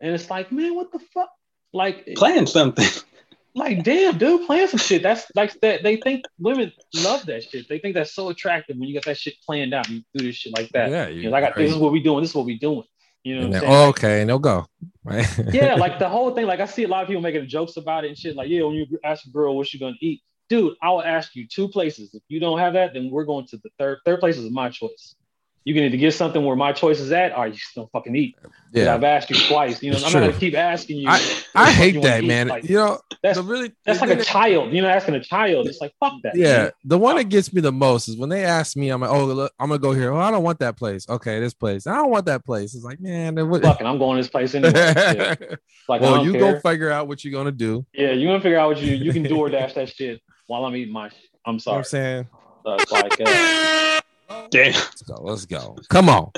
and it's like man, what the fuck? Like playing something. *laughs* like damn, dude, playing some shit. That's like that. They think women love that shit. They think that's so attractive when you get that shit planned out. And you do this shit like that. yeah, You know, like I, this is what we doing. This is what we doing. You know what I'm saying? oh, okay, and they'll go. Right? yeah, *laughs* like the whole thing. Like I see a lot of people making jokes about it and shit. Like, yeah, when you ask a girl what she gonna eat, dude, I will ask you two places. If you don't have that, then we're going to the third. Third place is my choice. You can either get something where my choice is at, or you just don't fucking eat. Yeah. I've asked you twice. You know, It's I'm not gonna keep asking you. I, I hate that, man. Like, you know, that's really that's like a child. You know, asking a child. It's like fuck that. Yeah, man. the one that gets me the most is when they ask me, I'm like, oh, look, I'm gonna go here. Oh, I don't want that place. Okay, this place. I don't want that place. It's like, man, what? Fucking, I'm going to this place anyway. *laughs* Yeah. Like, well, you care. go figure out what you're gonna do. Yeah, you gonna figure out what you you can do or dash that shit while I'm eating my. Shit. I'm what sorry. I'm saying? So it's like. Uh, Damn. Let's go. Let's go. Come on.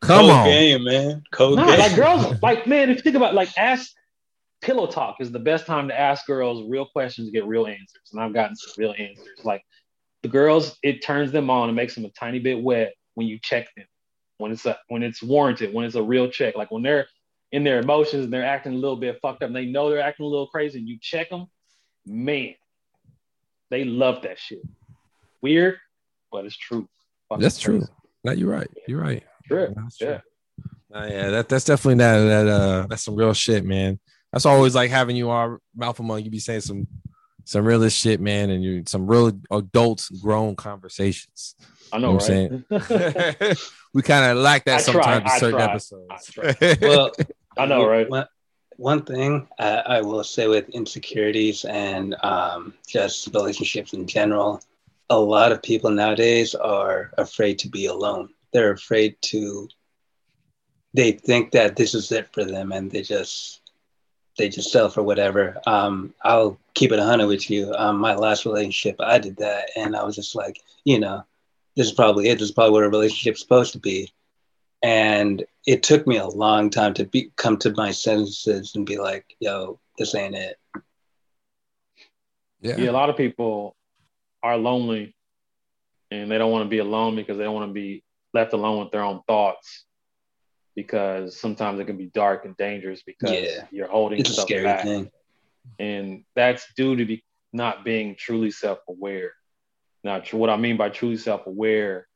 Come Cold on. game, man. Cold No, game. like girls, like man, if you think about like ask pillow talk is the best time to ask girls real questions to get real answers. And I've gotten some real answers. Like the girls, it turns them on and makes them a tiny bit wet when you check them, when it's a, when it's warranted, when it's a real check. Like when they're in their emotions and they're acting a little bit fucked up, and they know they're acting a little crazy, and you check them, man, they love that shit. Weird, but it's true. Fucking That's true. crazy. No, you're right. You're right. True. That's true. Yeah. Oh, yeah, that, that's definitely that that uh that's some real shit, man. That's always like having you all mouth among you be saying some some realest shit, man, and you some real adult grown conversations. I know, You know right? *laughs* we kind of lack that I try, sometimes in I certain try, episodes. well, I know, right? One, one thing uh, I will say with insecurities and um, just relationships in general, a lot of people nowadays are afraid to be alone. They're afraid to. they think that this is it for them and they just they just sell for whatever. Um, I'll keep it hundred with you. Um, my last relationship, I did that, and I was just like, you know, this is probably it. This is probably what a relationship's supposed to be. And it took me a long time to be come to my senses and be like, yo, this ain't it. Yeah. yeah, a lot of people are lonely and they don't want to be alone because they don't want to be left alone with their own thoughts because sometimes it can be dark and dangerous because yeah. you're holding it's stuff back. Thing. And that's due to be not being truly self-aware. Now, what I mean by truly self-aware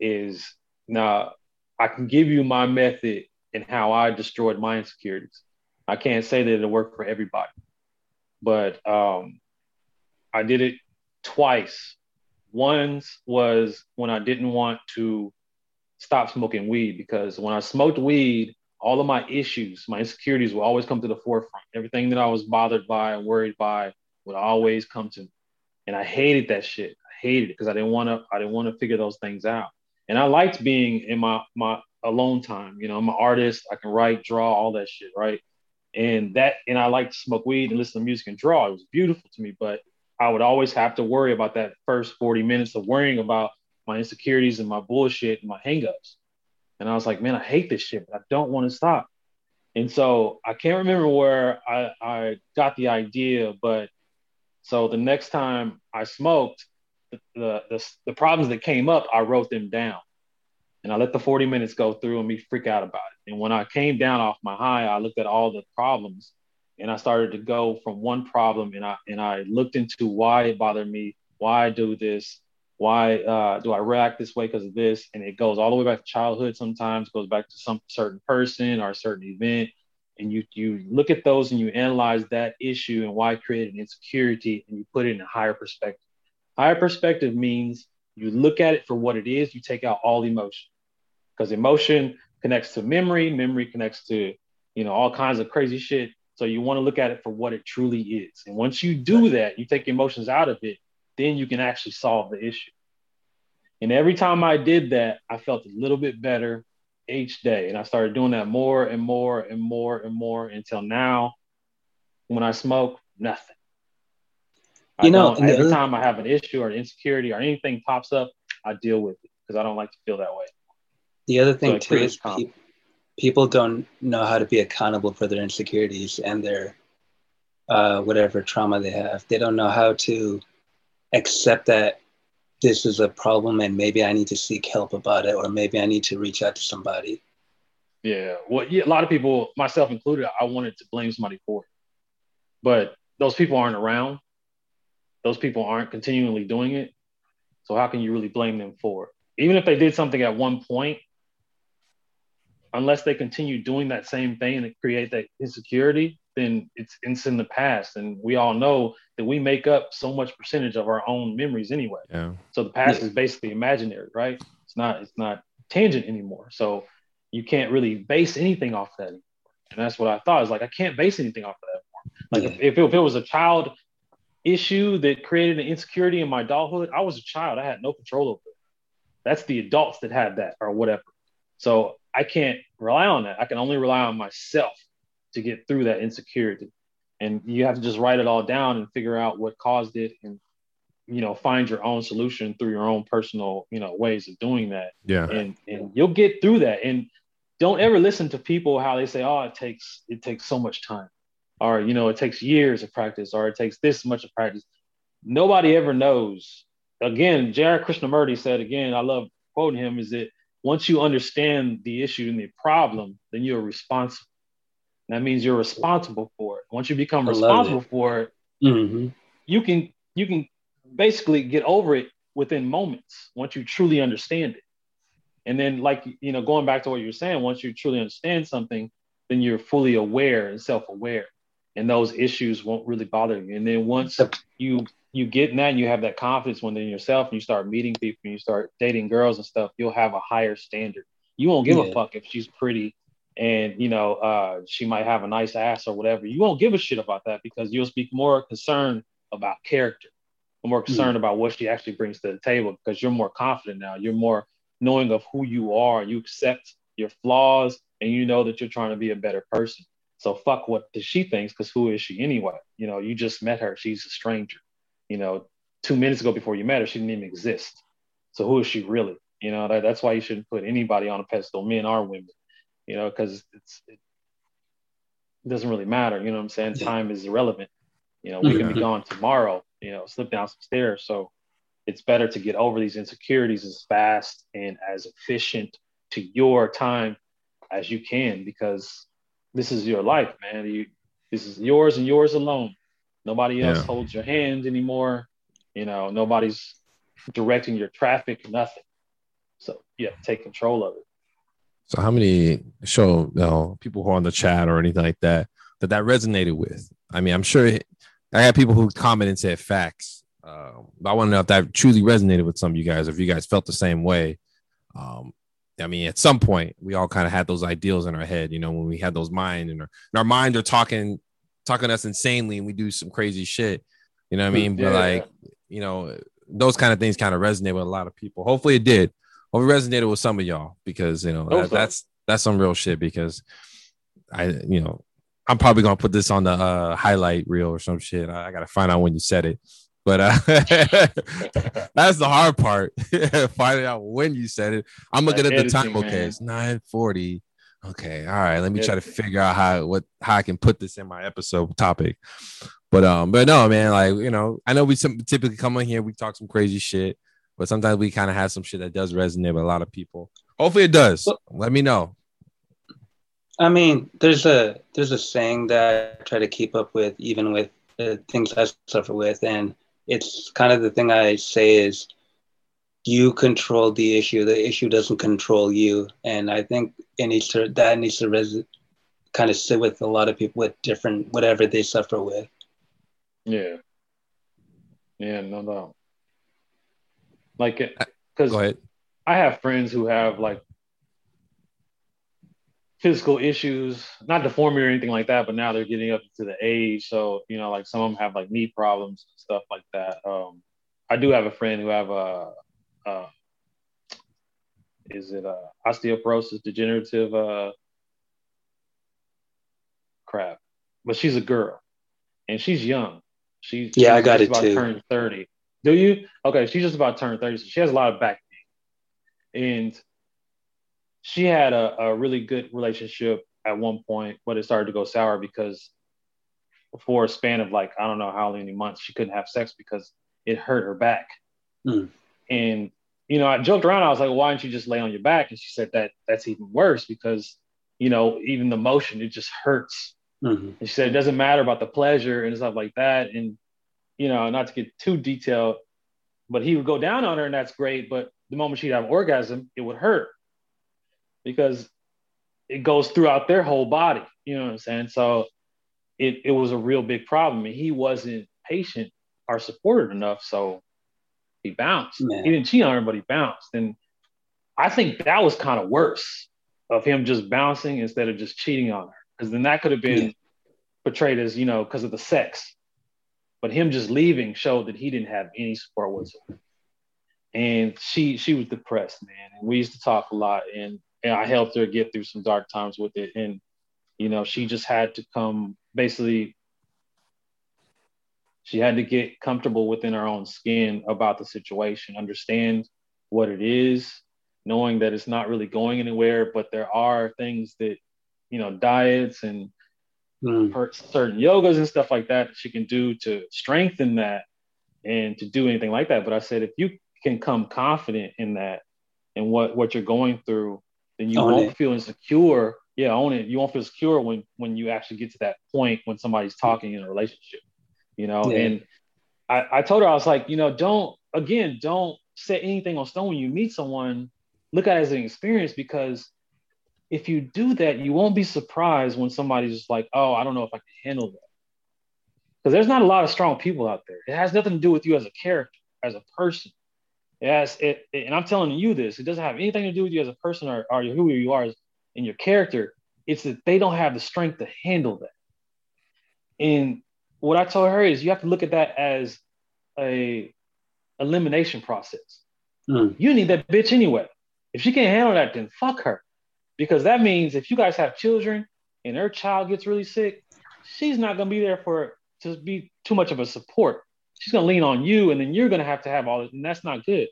is now I can give you my method and how I destroyed my insecurities. I can't say that it'll work for everybody, but um, I did it twice. Once was when I didn't want to stop smoking weed because when I smoked weed, all of my issues, my insecurities would always come to the forefront. Everything that I was bothered by and worried by would always come to me. And I hated that shit. I hated it because I didn't want to, I didn't want to figure those things out. And I liked being in my my alone time. You know, I'm an artist. I can write, draw, all that shit, right? And that, and I like to smoke weed and listen to music and draw. It was beautiful to me, but I would always have to worry about that first 40 minutes of worrying about my insecurities and my bullshit and my hangups. And I was like, man, I hate this shit, but I don't want to stop. And so I can't remember where I, I got the idea, but so the next time I smoked, the, the, problems that came up, I wrote them down. And I let the 40 minutes go through and me freak out about it. And when I came down off my high, I looked at all the problems and I started to go from one problem and I and I looked into why it bothered me, why I do this, why uh, do I react this way because of this, and it goes all the way back to childhood. Sometimes goes back to some certain person or a certain event, and you you look at those and you analyze that issue and why it created an insecurity, and you put it in a higher perspective. Higher perspective means you look at it for what it is. You take out all emotion because emotion connects to memory, memory connects to you know all kinds of crazy shit so you want to look at it for what it truly is. And once you do that, you take emotions out of it, then you can actually solve the issue. And every time I did that, I felt a little bit better each day. And I started doing that more and more and more and more until now, when I smoke, nothing. You I know, every other... time I have an issue or an insecurity or anything pops up, I deal with it because I don't like to feel that way. The other thing so too is people, people don't know how to be accountable for their insecurities and their uh, whatever trauma they have. They don't know how to accept that this is a problem and maybe I need to seek help about it or maybe I need to reach out to somebody. Yeah. Well, yeah, a lot of people, myself included, I wanted to blame somebody for it. But those people aren't around. Those people aren't continually doing it. So how can you really blame them for it? Even if they did something at one point, unless they continue doing that same thing and create that insecurity, then it's it's in the past. And we all know that we make up so much percentage of our own memories anyway. Yeah. So the past yeah. is basically imaginary, right? It's not it's not tangent anymore. So you can't really base anything off that. Anymore. And that's what I thought. Is like I can't base anything off of that anymore. Like yeah. if, if, it, if it was a child issue that created an insecurity in my adulthood, I was a child. I had no control over it. That's the adults that had that or whatever. So I can't rely on that. I can only rely on myself to get through that insecurity. And you have to just write it all down and figure out what caused it and you know find your own solution through your own personal you know ways of doing that yeah and and you'll get through that and don't ever listen to people how they say oh it takes it takes so much time or you know it takes years of practice or it takes this much of practice nobody ever knows again J.R. Krishnamurti said again I love quoting him is that once you understand the issue and the problem, then you're responsible. That means you're responsible for it. Once you become responsible it. for it, mm-hmm. you can you can basically get over it within moments once you truly understand it. And then, like you know, going back to what you were saying, once you truly understand something, then you're fully aware and self-aware, and those issues won't really bother you. And then once you you get in that and you have that confidence within yourself and you start meeting people and you start dating girls and stuff, you'll have a higher standard. You won't give yeah. a fuck if she's pretty and you know uh, she might have a nice ass or whatever. You won't give a shit about that because you'll be more concerned about character, more concerned mm. about what she actually brings to the table because you're more confident now. You're more knowing of who you are. You accept your flaws, and you know that you're trying to be a better person. So fuck what she thinks, because who is she anyway? You know, you just met her. She's a stranger. You know, two minutes ago before you met her, she didn't even exist. So who is she really? You know, that, that's why you shouldn't put anybody on a pedestal, men or women. You know, because it's it doesn't really matter. You know what I'm saying? Time is irrelevant. You know, we can be gone tomorrow. You know, slip down some stairs. So it's better to get over these insecurities as fast and as efficient to your time as you can because this is your life, man. You this is yours and yours alone. Nobody else Yeah. holds your hand anymore. You know, nobody's directing your traffic, nothing. So yeah, take control of it. So how many show you know, people who are on the chat or anything like that that that resonated with? I mean, I'm sure it, I had people who commented and said facts. Um, but I want to know if that truly resonated with some of you guys, or if you guys felt the same way. Um, I mean, at some point, we all kind of had those ideals in our head, you know, when we had those mind and our, and our minds are talking, talking us insanely, and we do some crazy shit. You know what I mean? But like, you know, those kind of things kind of resonate with a lot of people. Hopefully, it did. Hopefully, it resonated with some of y'all because you know that, that's that's some real shit. Because I, you know, I'm probably gonna put this on the uh, highlight reel or some shit. I, I gotta find out when you said it. But uh, *laughs* *laughs* that's the hard part. *laughs* Finding out when you said it. I'm looking That at the time. editing, Okay, it's 9:40. Okay, all right. Let me try to figure out how what how I can put this in my episode topic. But um, but no, man. Like you know, I know we some, typically come on here, we talk some crazy shit, but sometimes we kind of have some shit that does resonate with a lot of people. Hopefully, it does. Well- Let me know. I mean, there's a there's a saying that I try to keep up with, even with the things I suffer with, and it's kind of the thing I say is, you control the issue. The issue doesn't control you, and I think it needs to that needs to res- kind of sit with a lot of people with different whatever they suffer with. Yeah. Yeah, no doubt. Like, because uh, I have friends who have like physical issues, not deformity or anything like that, but now they're getting up to the age. So, you know, like some of them have like knee problems and stuff like that. Um, I do have a friend who have a, uh, is it uh, osteoporosis, degenerative uh, crap, but she's a girl and she's young. She's Yeah, I got it about too. Turn thirty. Do you? Okay, she's just about turned thirty, so she has a lot of back pain, and she had a, a really good relationship at one point, but it started to go sour because for a span of like I don't know how many months she couldn't have sex because it hurt her back. Hmm. And you know, I joked around. I was like, "Why don't you just lay on your back?" And she said that that's even worse because you know even the motion it just hurts. Mhm. And she said it doesn't matter about the pleasure and stuff like that. And you know, not to get too detailed, but he would go down on her, and that's great. But the moment she'd have orgasm, it would hurt because it goes throughout their whole body. You know what I'm saying? So it it was a real big problem, and he wasn't patient or supportive enough. So he bounced. Man. He didn't cheat on her, but he bounced. And I think that was kind of worse of him just bouncing instead of just cheating on her, because then that could have been Yeah. portrayed as you know because of the sex. But him just leaving showed that he didn't have any support whatsoever. And she she was depressed, man. And we used to talk a lot, and and I helped her get through some dark times with it. And you know, she just had to come basically. She had to get comfortable within her own skin about the situation, understand what it is, knowing that it's not really going anywhere, but there are things that, you know, diets and Mm. certain yogas and stuff like that that she can do to strengthen that and to do anything like that. But I said, if you can come confident in that and what what you're going through, then you Own won't it. feel insecure. Yeah, own it. You won't feel secure when when you actually get to that point when somebody's talking in a relationship. You know, Yeah. and I, I told her I was like, you know, don't again, don't set anything on stone when you meet someone. Look at it as an experience because if you do that, you won't be surprised when somebody's just like, oh, I don't know if I can handle that. Because there's not a lot of strong people out there. It has nothing to do with you as a character, as a person. Has, it, it- and I'm telling you this, it doesn't have anything to do with you as a person or, or who you are in your character. It's that they don't have the strength to handle that. And what I told her is you have to look at that as a elimination process. Mm. You need that bitch anyway. If she can't handle that, then fuck her. because that means if you guys have children and her child gets really sick, she's not going to be there for to be too much of a support. She's going to lean on you, and then you're going to have to have all this, and that's not good.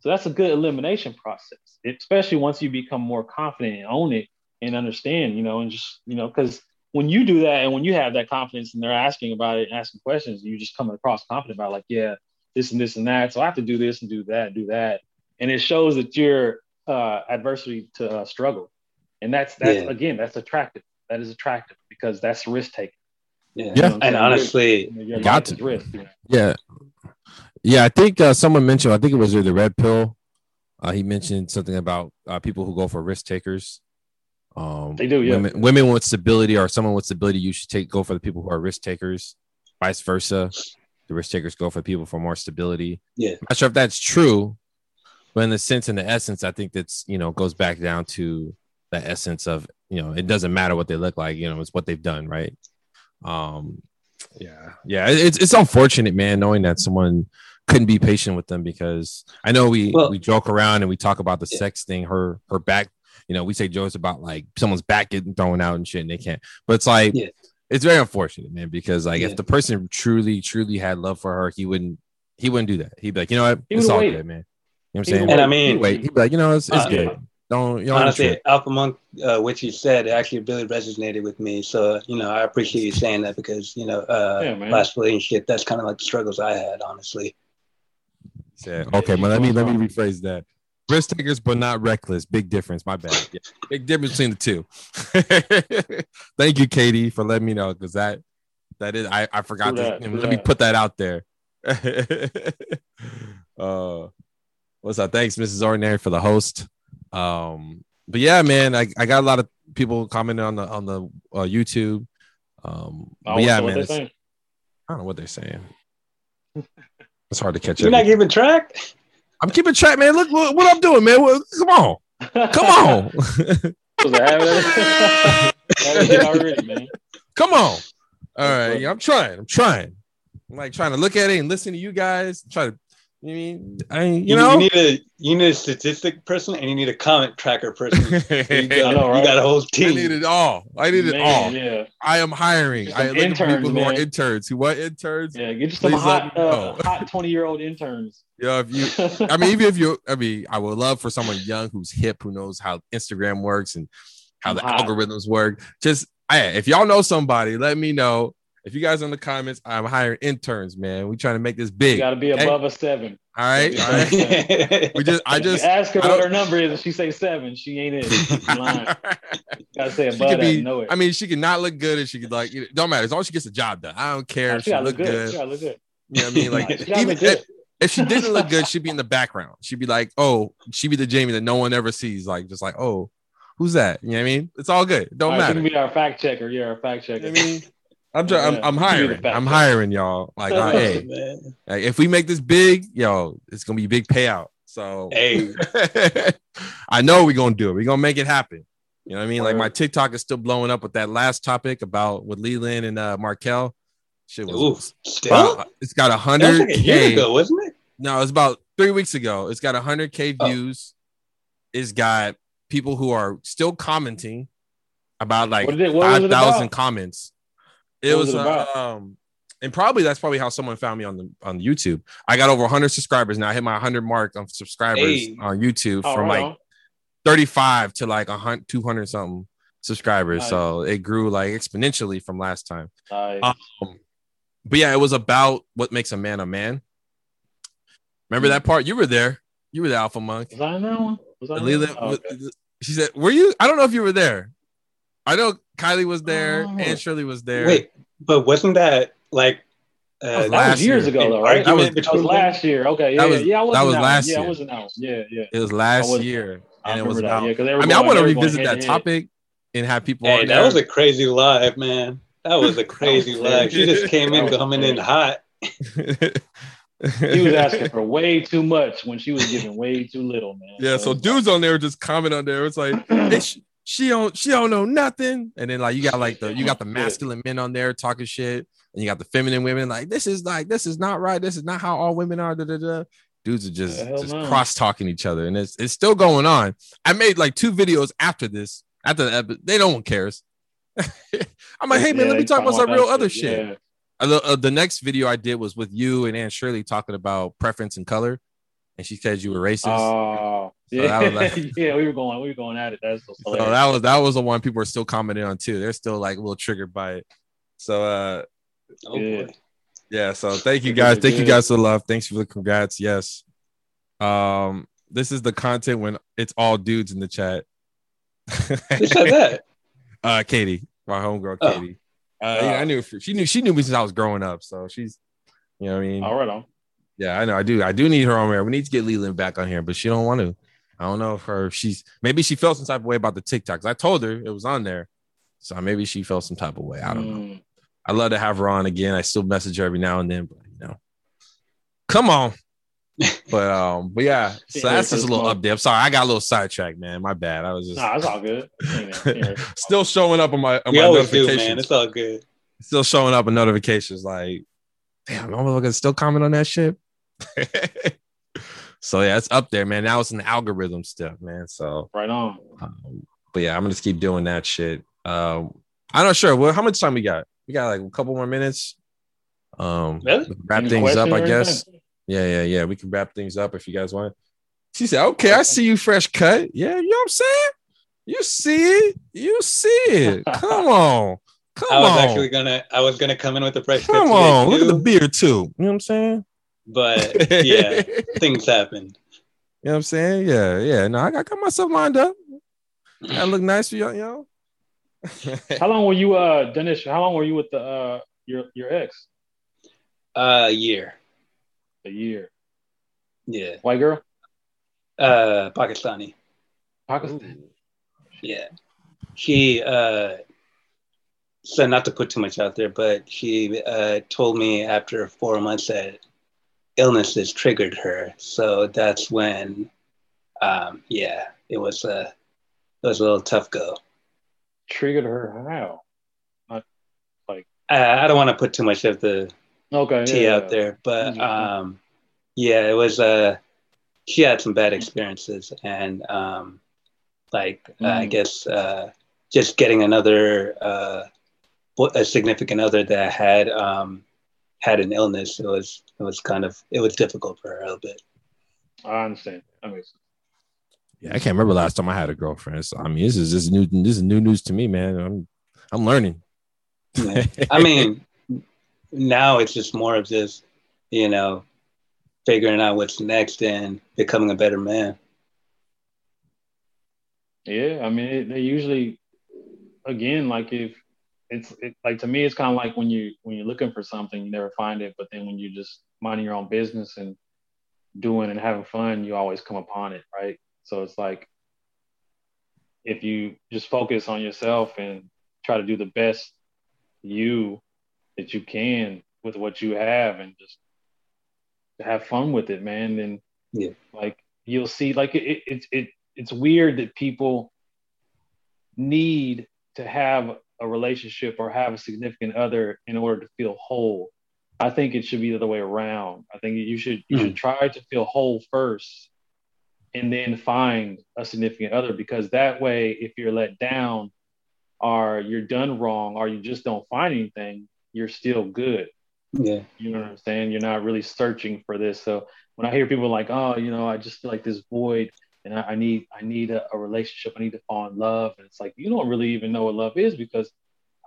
So that's a good elimination process, especially once you become more confident and own it and understand, you know, and just you know, because when you do that and when you have that confidence and they're asking about it, and asking questions, you just come across confident about like, yeah, this and this and that. So I have to do this and do that, do that, and it shows that you're uh, adversity to uh, struggle, and that's that's yeah. again that's attractive. That is attractive because that's risk taking. Yeah, yeah. and honestly, your, your got to risk. You know? Yeah, yeah. I think uh, someone mentioned. I think it was the red pill. Uh, he mentioned something about uh, people who go for risk takers. Um, they do, yeah. Women, women with stability or someone with stability, you should take go for the people who are risk takers. Vice versa, the risk takers go for people for more stability. Yeah, I'm not sure if that's true, but in the sense and the essence, I think that's you know goes back down to the essence of you know it doesn't matter what they look like, you know, it's what they've done, right? Um, yeah, yeah, it's it's unfortunate, man, knowing that someone couldn't be patient with them because I know we well, we joke around and we talk about the yeah. sex thing, her her back you know, we say jokes about like someone's back getting thrown out and shit, and they can't. But it's like yeah. it's very unfortunate, man, because like yeah. if the person truly, truly had love for her, he wouldn't he wouldn't do that. He'd be like, you know what, it's all good, man. You know what I'm saying? And I mean, wait, he'd be like, you know, it's, it's uh, good. Don't you know, honestly, Alpha Monk, uh, what you said actually really resonated with me. So you know, I appreciate you saying that because you know, uh, yeah, last relationship, that's kind of like the struggles I had, honestly. Yeah. Okay, well, let me let me rephrase that risk takers, but not reckless. Big difference. My bad. Yeah. Big difference between the two. *laughs* Thank you, Katie, for letting me know because that that is I, I forgot that, to let that. me put that out there. *laughs* uh what's up? Thanks, Mrs. Ordinary, for the host. Um, but yeah, man, I, I got a lot of people commenting on the on the uh, YouTube. Um, but yeah, man, I don't know what they're saying. *laughs* It's hard to catch. Up. You're not giving track. I'm keeping track, man. Look, look what I'm doing, man. Come on, come on. *laughs* *laughs* Come on. All right, I'm trying. I'm trying. I'm like trying to look at it and listen to you guys. Try to you mean I you, you know you need a you need a statistic person and you need a comment tracker person. *laughs* you, got, know, right? you got a whole team. I need it all. I need man, it all. Yeah. I am hiring. I look interns, people man. who are interns. Who what interns? Yeah, get some hot uh, hot 20 year old interns. *laughs* Yeah, if you I mean, even if you I mean, I would love for someone young who's hip, who knows how Instagram works and how I'm the hot. algorithms work. Just I, if y'all know somebody, let me know. If you guys are in the comments, I'm hiring interns, man. We trying to make this big. got to be above hey. a seven. All right, all right. *laughs* we just, I just ask her what her number is. If she say seven, she ain't it. *laughs* She's lying. Gotta say above that. Be, know it. I mean, she can not look good, and she could like. It don't matter as long as she gets the job done. I don't care. Nah, she, she look good. good. She gotta look good. You know what I mean? Like even if, if she didn't look good, she'd be in the background. She'd be like, oh, she'd be the Jamie that no one ever sees. Like just like, oh, who's that? You know what I mean? It's all good. Don't all right, matter. She can be our fact checker. Yeah, our fact checker. You know I mean. I'm, trying, I'm, I'm hiring. I'm hiring y'all. Like, hey, like, if we make this big, yo, it's gonna be a big payout. So, hey, *laughs* I know we're gonna do it. We're gonna make it happen. You know what I mean? Like my TikTok is still blowing up with that last topic about with Leland and uh Markel. Shit was Ooh, still? Uh, it's got a hundred like K ago, wasn't it? No, it's about three weeks ago. It's got a hundred K oh. views. Oh. It's got people who are still commenting about like five thousand comments. It was, was it um, and probably that's probably how someone found me on the on YouTube. I got over 100 subscribers now. I hit my 100 mark on subscribers hey. on YouTube oh, from like 35 to like 100, 200 something subscribers. Nice. So it grew like exponentially from last time. Nice. Um, but yeah, it was about what makes a man a man. Remember that part? You were there. You were the alpha monk. Was I in that one? Was I Leland, oh, okay. She said, "Were you?" I don't know if you were there. I know Kylie was there oh. and Shirley was there. Wait, but wasn't that like uh, that was years year. ago, though, right? That was, that was last year. Okay, yeah, that was, yeah, I that was last year. Yeah, I wasn't out. Yeah, yeah. It was last year, and it was about. Yeah, I mean, I want to revisit that topic and have people. Hey, that was a crazy live, man. That was a *laughs* crazy live. She just came in coming in hot. *laughs* *laughs* he was asking for way too much when she was giving way too little, man. Yeah, so, so dudes on there just comment on there. It's like, she don't she don't know nothing. And then like you got like the you got the *laughs* masculine men on there talking shit, and you got the feminine women like this is like this is not right. This is not how all women are. Da, da, da. Dudes are just, just no. cross talking each other, and it's it's still going on. I made like two videos after this. After the epi- they no one cares. *laughs* I'm like, hey man, Yeah, let me talk about some real other shit. Yeah. I lo- uh, the next video I did was with you and Ann Shirley talking about preference and color, and she said you were racist. Oh, So yeah, like- *laughs* yeah. We were going, we were going at it. That's so so that was that was the one people are still commenting on too. They're still like a little triggered by it. So uh Oh Yeah. boy. yeah, so thank you guys. Thank you guys for the love. Thanks for the congrats. Yes. Um, this is the content when it's all dudes in the chat. Who said that? *laughs* uh Katie, my homegirl Oh. Katie. Uh yeah, I knew she knew she knew me since I was growing up. So she's you know what I mean. All right, on. Yeah, I know. I do. I do need her on here. We need to get Leland back on here, but she don't want to. I don't know if her. She's maybe she felt some type of way about the TikToks. I told her it was on there, so maybe she felt some type of way. I don't know. Mm. I'd love to have her on again. I still message her every now and then, but you know, come on. *laughs* but um, but yeah. So Yeah, that's just a little come on. update. I'm sorry, I got a little sidetracked, man. My bad. I was just Nah, it's all good. Ain't it? *laughs* Yeah. still showing up on my on We my always do, notifications. man. It's all good. still showing up in notifications like, damn, I'm gonna still comment on that shit. *laughs* so yeah, it's up there, man. Now it's an algorithm stuff, man. So, Right on. um, but yeah, I'm gonna just keep doing that shit. Um, I'm not sure. Well, how much time we got? We got like a couple more minutes. Um, Really? wrap Any things up, I guess. anything? Yeah, yeah, yeah. We can wrap things up if you guys want. She said, "Okay, I see you, fresh cut. Yeah, you know what I'm saying? You see it. You see it. Come *laughs* on, come on. I was on." actually gonna I was gonna come in with the fresh Come today, on, look at the beard too. You know what I'm saying? But yeah, *laughs* things happen. You know what I'm saying? Yeah, yeah. No, I got, got myself lined up. I look nice for y'all, y'all. *laughs* How long were you, uh, Danish? How long were you with the uh your your ex? Uh year. A year. Yeah. White girl. Uh Pakistani. Pakistan. Yeah. She uh so not to put too much out there, but she uh told me after four months that illnesses triggered her. So that's when um yeah, it was a it was a little tough go. Triggered her how? not I, I don't want to put too much of the Okay. tea yeah, out there, but Mhm. um yeah, it was uh she had some bad experiences and um like uh, I Mm. guess uh just getting another uh a significant other that had um had an illness it was it was kind of it was difficult for her a little bit I understand. That makes sense. yeah, I can't remember last time I had a girlfriend. So, I mean, this is this is new. This is new news to me, man. I'm I'm learning. Yeah. I mean now it's just more of just you know figuring out what's next and becoming a better man Yeah, I mean, they usually, again, like if it's it, like to me, it's kind of like when you when you're looking for something, you never find it, but then when you're just minding your own business and doing and having fun, you always come upon it, right? So it's like if you just focus on yourself and try to do the best you that you can with what you have and just have fun with it, man, then Yeah. like you'll see like it, it, it, it it's weird that people need to have a relationship or have a significant other in order to feel whole. I think it should be the other way around. I think you should you should hmm. try to feel whole first and then find a significant other because that way if you're let down or you're done wrong or you just don't find anything, you're still good. yeah You know what I'm saying? You're not really searching for this. So when I hear people like, oh, you know, I just feel like this void and I, I need I need a, a relationship, I need to fall in love. And it's like you don't really even know what love is because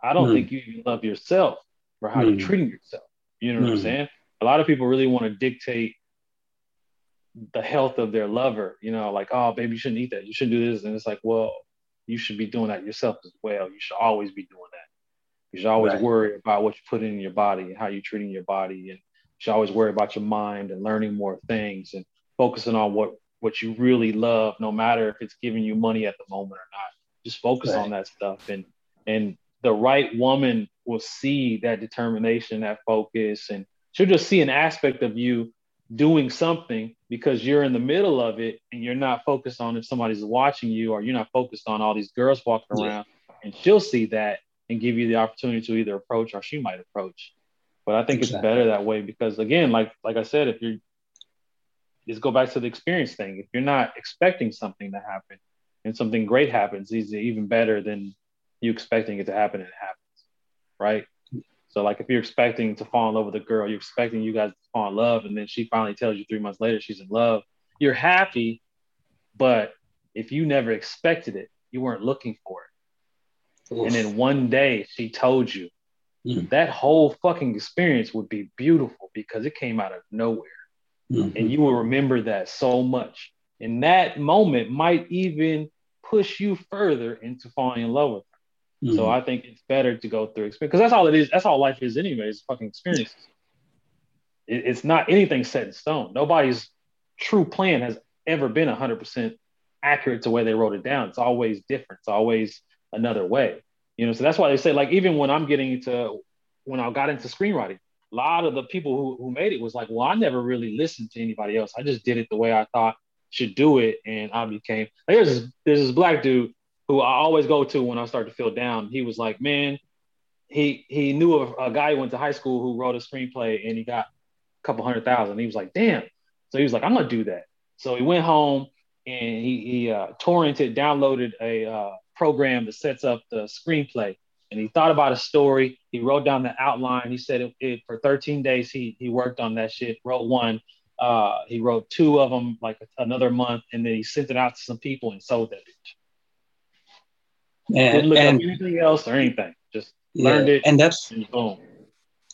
I don't Hmm. think you even love yourself or how Hmm. you're treating yourself. You know what I'm Hmm. saying? A lot of people really want to dictate the health of their lover, you know, like, oh baby, you shouldn't eat that, you shouldn't do this. And it's like, well, you should be doing that yourself as well. You should always be doing that. You should always Right. worry about what you put in your body and how you're treating your body. And you should always worry about your mind and learning more things and focusing on what what you really love, no matter if it's giving you money at the moment or not. Just focus on that stuff. And and the right woman will see that determination, that focus, and she'll just see an aspect of you doing something because you're in the middle of it and you're not focused on if somebody's watching you or you're not focused on all these girls walking around and she'll see that and give you the opportunity to either approach or she might approach but i think Exactly. it's better that way because again like like i said if you're just go back to the experience thing. If you're not expecting something to happen and something great happens, it's even better than you expecting it to happen and it happens, right? So like if you're expecting to fall in love with a girl, you're expecting you guys to fall in love, and then she finally tells you three months later she's in love, you're happy, but if you never expected it, you weren't looking for it. Oof. And then one day she told you, mm. that whole fucking experience would be beautiful because it came out of nowhere. Mm-hmm. And you will remember that so much. And that moment might even push you further into falling in love with her. Mm-hmm. So I think it's better to go through experience because that's all it is. That's all life is, anyways. Fucking experiences. It, it's not anything set in stone. Nobody's true plan has ever been 100% accurate to where they wrote it down. It's always different. It's always another way. You know, so that's why they say, like, even when I'm getting into when I got into screenwriting, a lot of the people who, who made it was like, well, I never really listened to anybody else. I just did it the way I thought should do it. And I became like, there's this, there's this black dude who I always go to when I start to feel down. He was like, man, he he knew a, a guy who went to high school who wrote a screenplay and he got a couple hundred thousand. He was like, damn. So he was like, I'm gonna do that. So he went home and he, he uh, torrented, downloaded a uh, program that sets up the screenplay and he thought about a story. He wrote down the outline. He said it, it, for 13 days he he worked on that shit. Wrote one. Uh, he wrote two of them like another month, and then he sent it out to some people and sold that bitch. And, Didn't look and up anything else or anything. Just yeah, learned it, and that's and boom.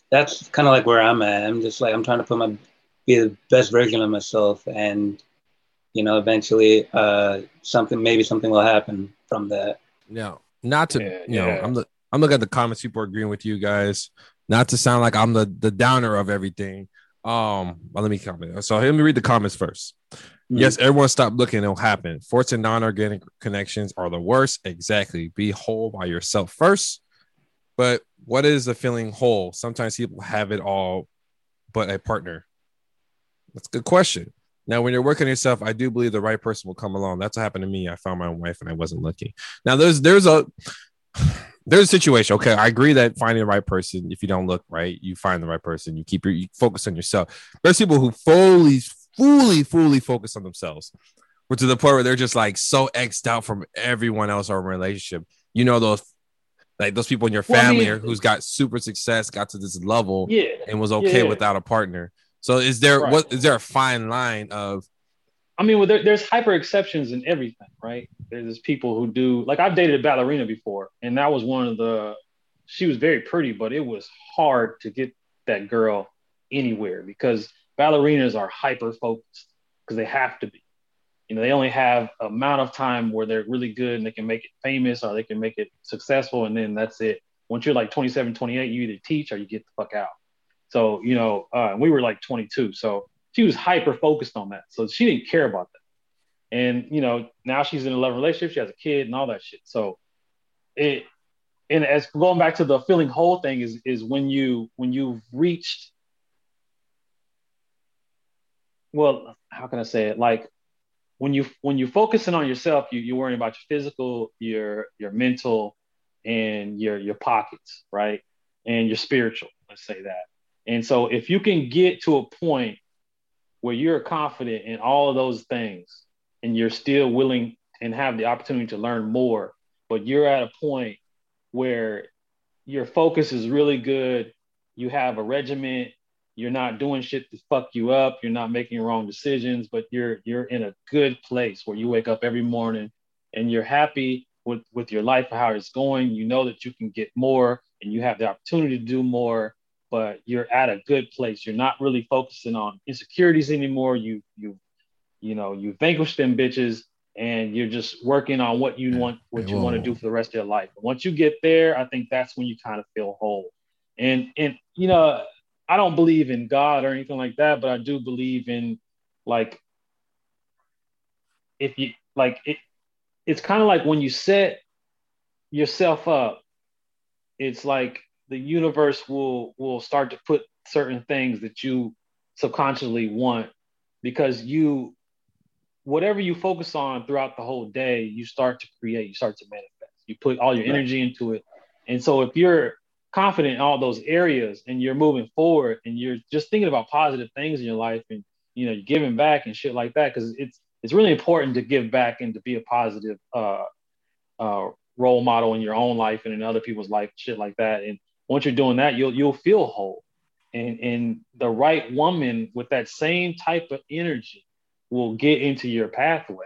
That's kind of like where I'm at. I'm just like I'm trying to put my be the best version of myself, and you know, eventually, uh, something maybe something will happen from that. No, not to yeah, you know, I'm the I'm looking at the comments. People are agreeing with you guys. Not to sound like I'm the the downer of everything. Um, well, let me comment. So let me read the comments 1st mm-hmm. Yes, everyone stop looking. It'll happen. Force and non-organic connections are the worst. Exactly. Be whole by yourself first. But what is the feeling whole? Sometimes people have it all, but a partner. That's a good question. Now, when you're working yourself, I do believe the right person will come along. That's what happened to me. I found my wife and I wasn't looking. Now, there's there's a there's a situation. Okay, I agree that finding the right person, if you don't look right, you find the right person. You keep your you focus on yourself. There's people who fully, fully, fully focus on themselves, which to the point where they're just like so xed out from everyone else or relationship. You know those like those people in your family well, I mean, who's got super success, got to this level, yeah, and was okay yeah. without a partner. So is there right. what is there a fine line of I mean, well, there, there's hyper exceptions in everything, right? There's people who do like I've dated a ballerina before, and that was one of the. She was very pretty, but it was hard to get that girl anywhere because ballerinas are hyper focused because they have to be. You know, they only have amount of time where they're really good and they can make it famous or they can make it successful, and then that's it. Once you're like 27, 28, you either teach or you get the fuck out. So, you know, uh, we were like 22. So she was hyper focused on that. So she didn't care about that. And you know, now she's in a loving relationship, she has a kid and all that shit. So it and as going back to the feeling whole thing is is when you when you've reached well, how can I say it? Like when you when you're focusing on yourself, you, you're worrying about your physical, your your mental, and your your pockets, right? And your spiritual, let's say that. And so if you can get to a point where you're confident in all of those things and you're still willing and have the opportunity to learn more, but you're at a point where your focus is really good, you have a regiment, you're not doing shit to fuck you up, you're not making wrong decisions, but you're you're in a good place where you wake up every morning and you're happy with with your life how it's going, you know that you can get more and you have the opportunity to do more but you're at a good place. You're not really focusing on insecurities anymore. You you you know you vanquished them bitches, and you're just working on what you want what you want to do for the rest of your life. once you get there, I think that's when you kind of feel whole. And and you know I don't believe in God or anything like that, but I do believe in like if you like it. It's kind of like when you set yourself up. It's like the universe will will start to put certain things that you subconsciously want because you whatever you focus on throughout the whole day you start to create you start to manifest. You put all your energy into it. And so if you're confident in all those areas and you're moving forward and you're just thinking about positive things in your life and you know you're giving back and shit like that because it's it's really important to give back and to be a positive uh, uh, role model in your own life and in other people's life, shit like that. And once you're doing that, you'll you'll feel whole. And and the right woman with that same type of energy will get into your pathway.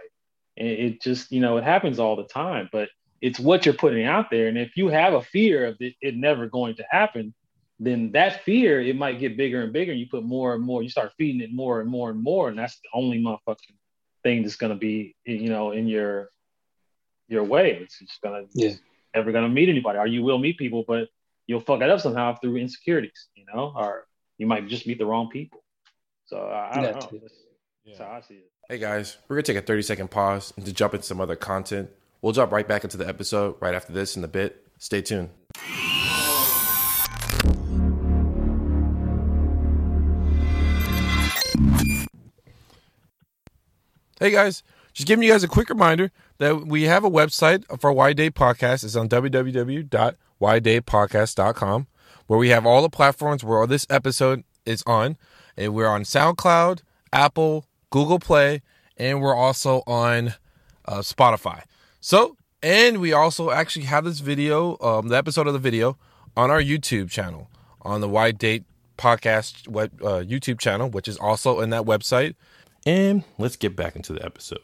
And it just, you know, it happens all the time, but it's what you're putting out there. And if you have a fear of it, it never going to happen, then that fear, it might get bigger and bigger. And you put more and more, you start feeding it more and more and more. And that's the only motherfucking thing that's going to be, you know, in your, your way. It's just going to, Yeah. never going to meet anybody or you will meet people, but you'll fuck it up somehow through insecurities, you know, or you might just meet the wrong people. So I, I don't That know. too. That's, that's how I see it. Hey guys, we're gonna take a 30 second pause and to jump into some other content. We'll jump right back into the episode right after this in a bit. Stay tuned. Hey guys, just giving you guys a quick reminder that we have a website for Why Day Podcast. It's on www.whydaypodcast.com where we have all the platforms where this episode is on. And we're on SoundCloud, Apple, Google Play, and we're also on uh, Spotify. So, and we also actually have this video, um, the episode of the video, on our YouTube channel, on the Wide Date Podcast web, uh, YouTube channel, which is also in that website. And let's get back into the episode.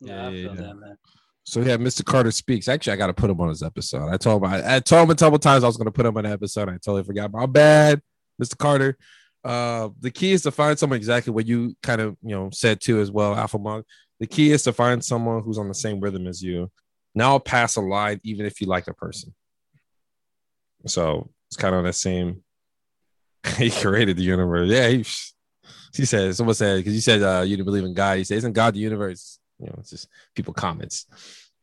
Yeah, Yeah, yeah. that. So yeah, Mr. Carter speaks. Actually, I got to put him on his episode. I told him I, I told him a couple times I was going to put him on an episode. I totally forgot. My bad, Mr. Carter. Uh, the key is to find someone exactly what you kind of you know said too as well, Alpha Monk. The key is to find someone who's on the same rhythm as you. Now pass a line, even if you like the person. So it's kind of on that same. *laughs* he created the universe. Yeah, he, he said. Someone said because you said uh, you didn't believe in God. He said, "Isn't God the universe?" You know, it's just people comments.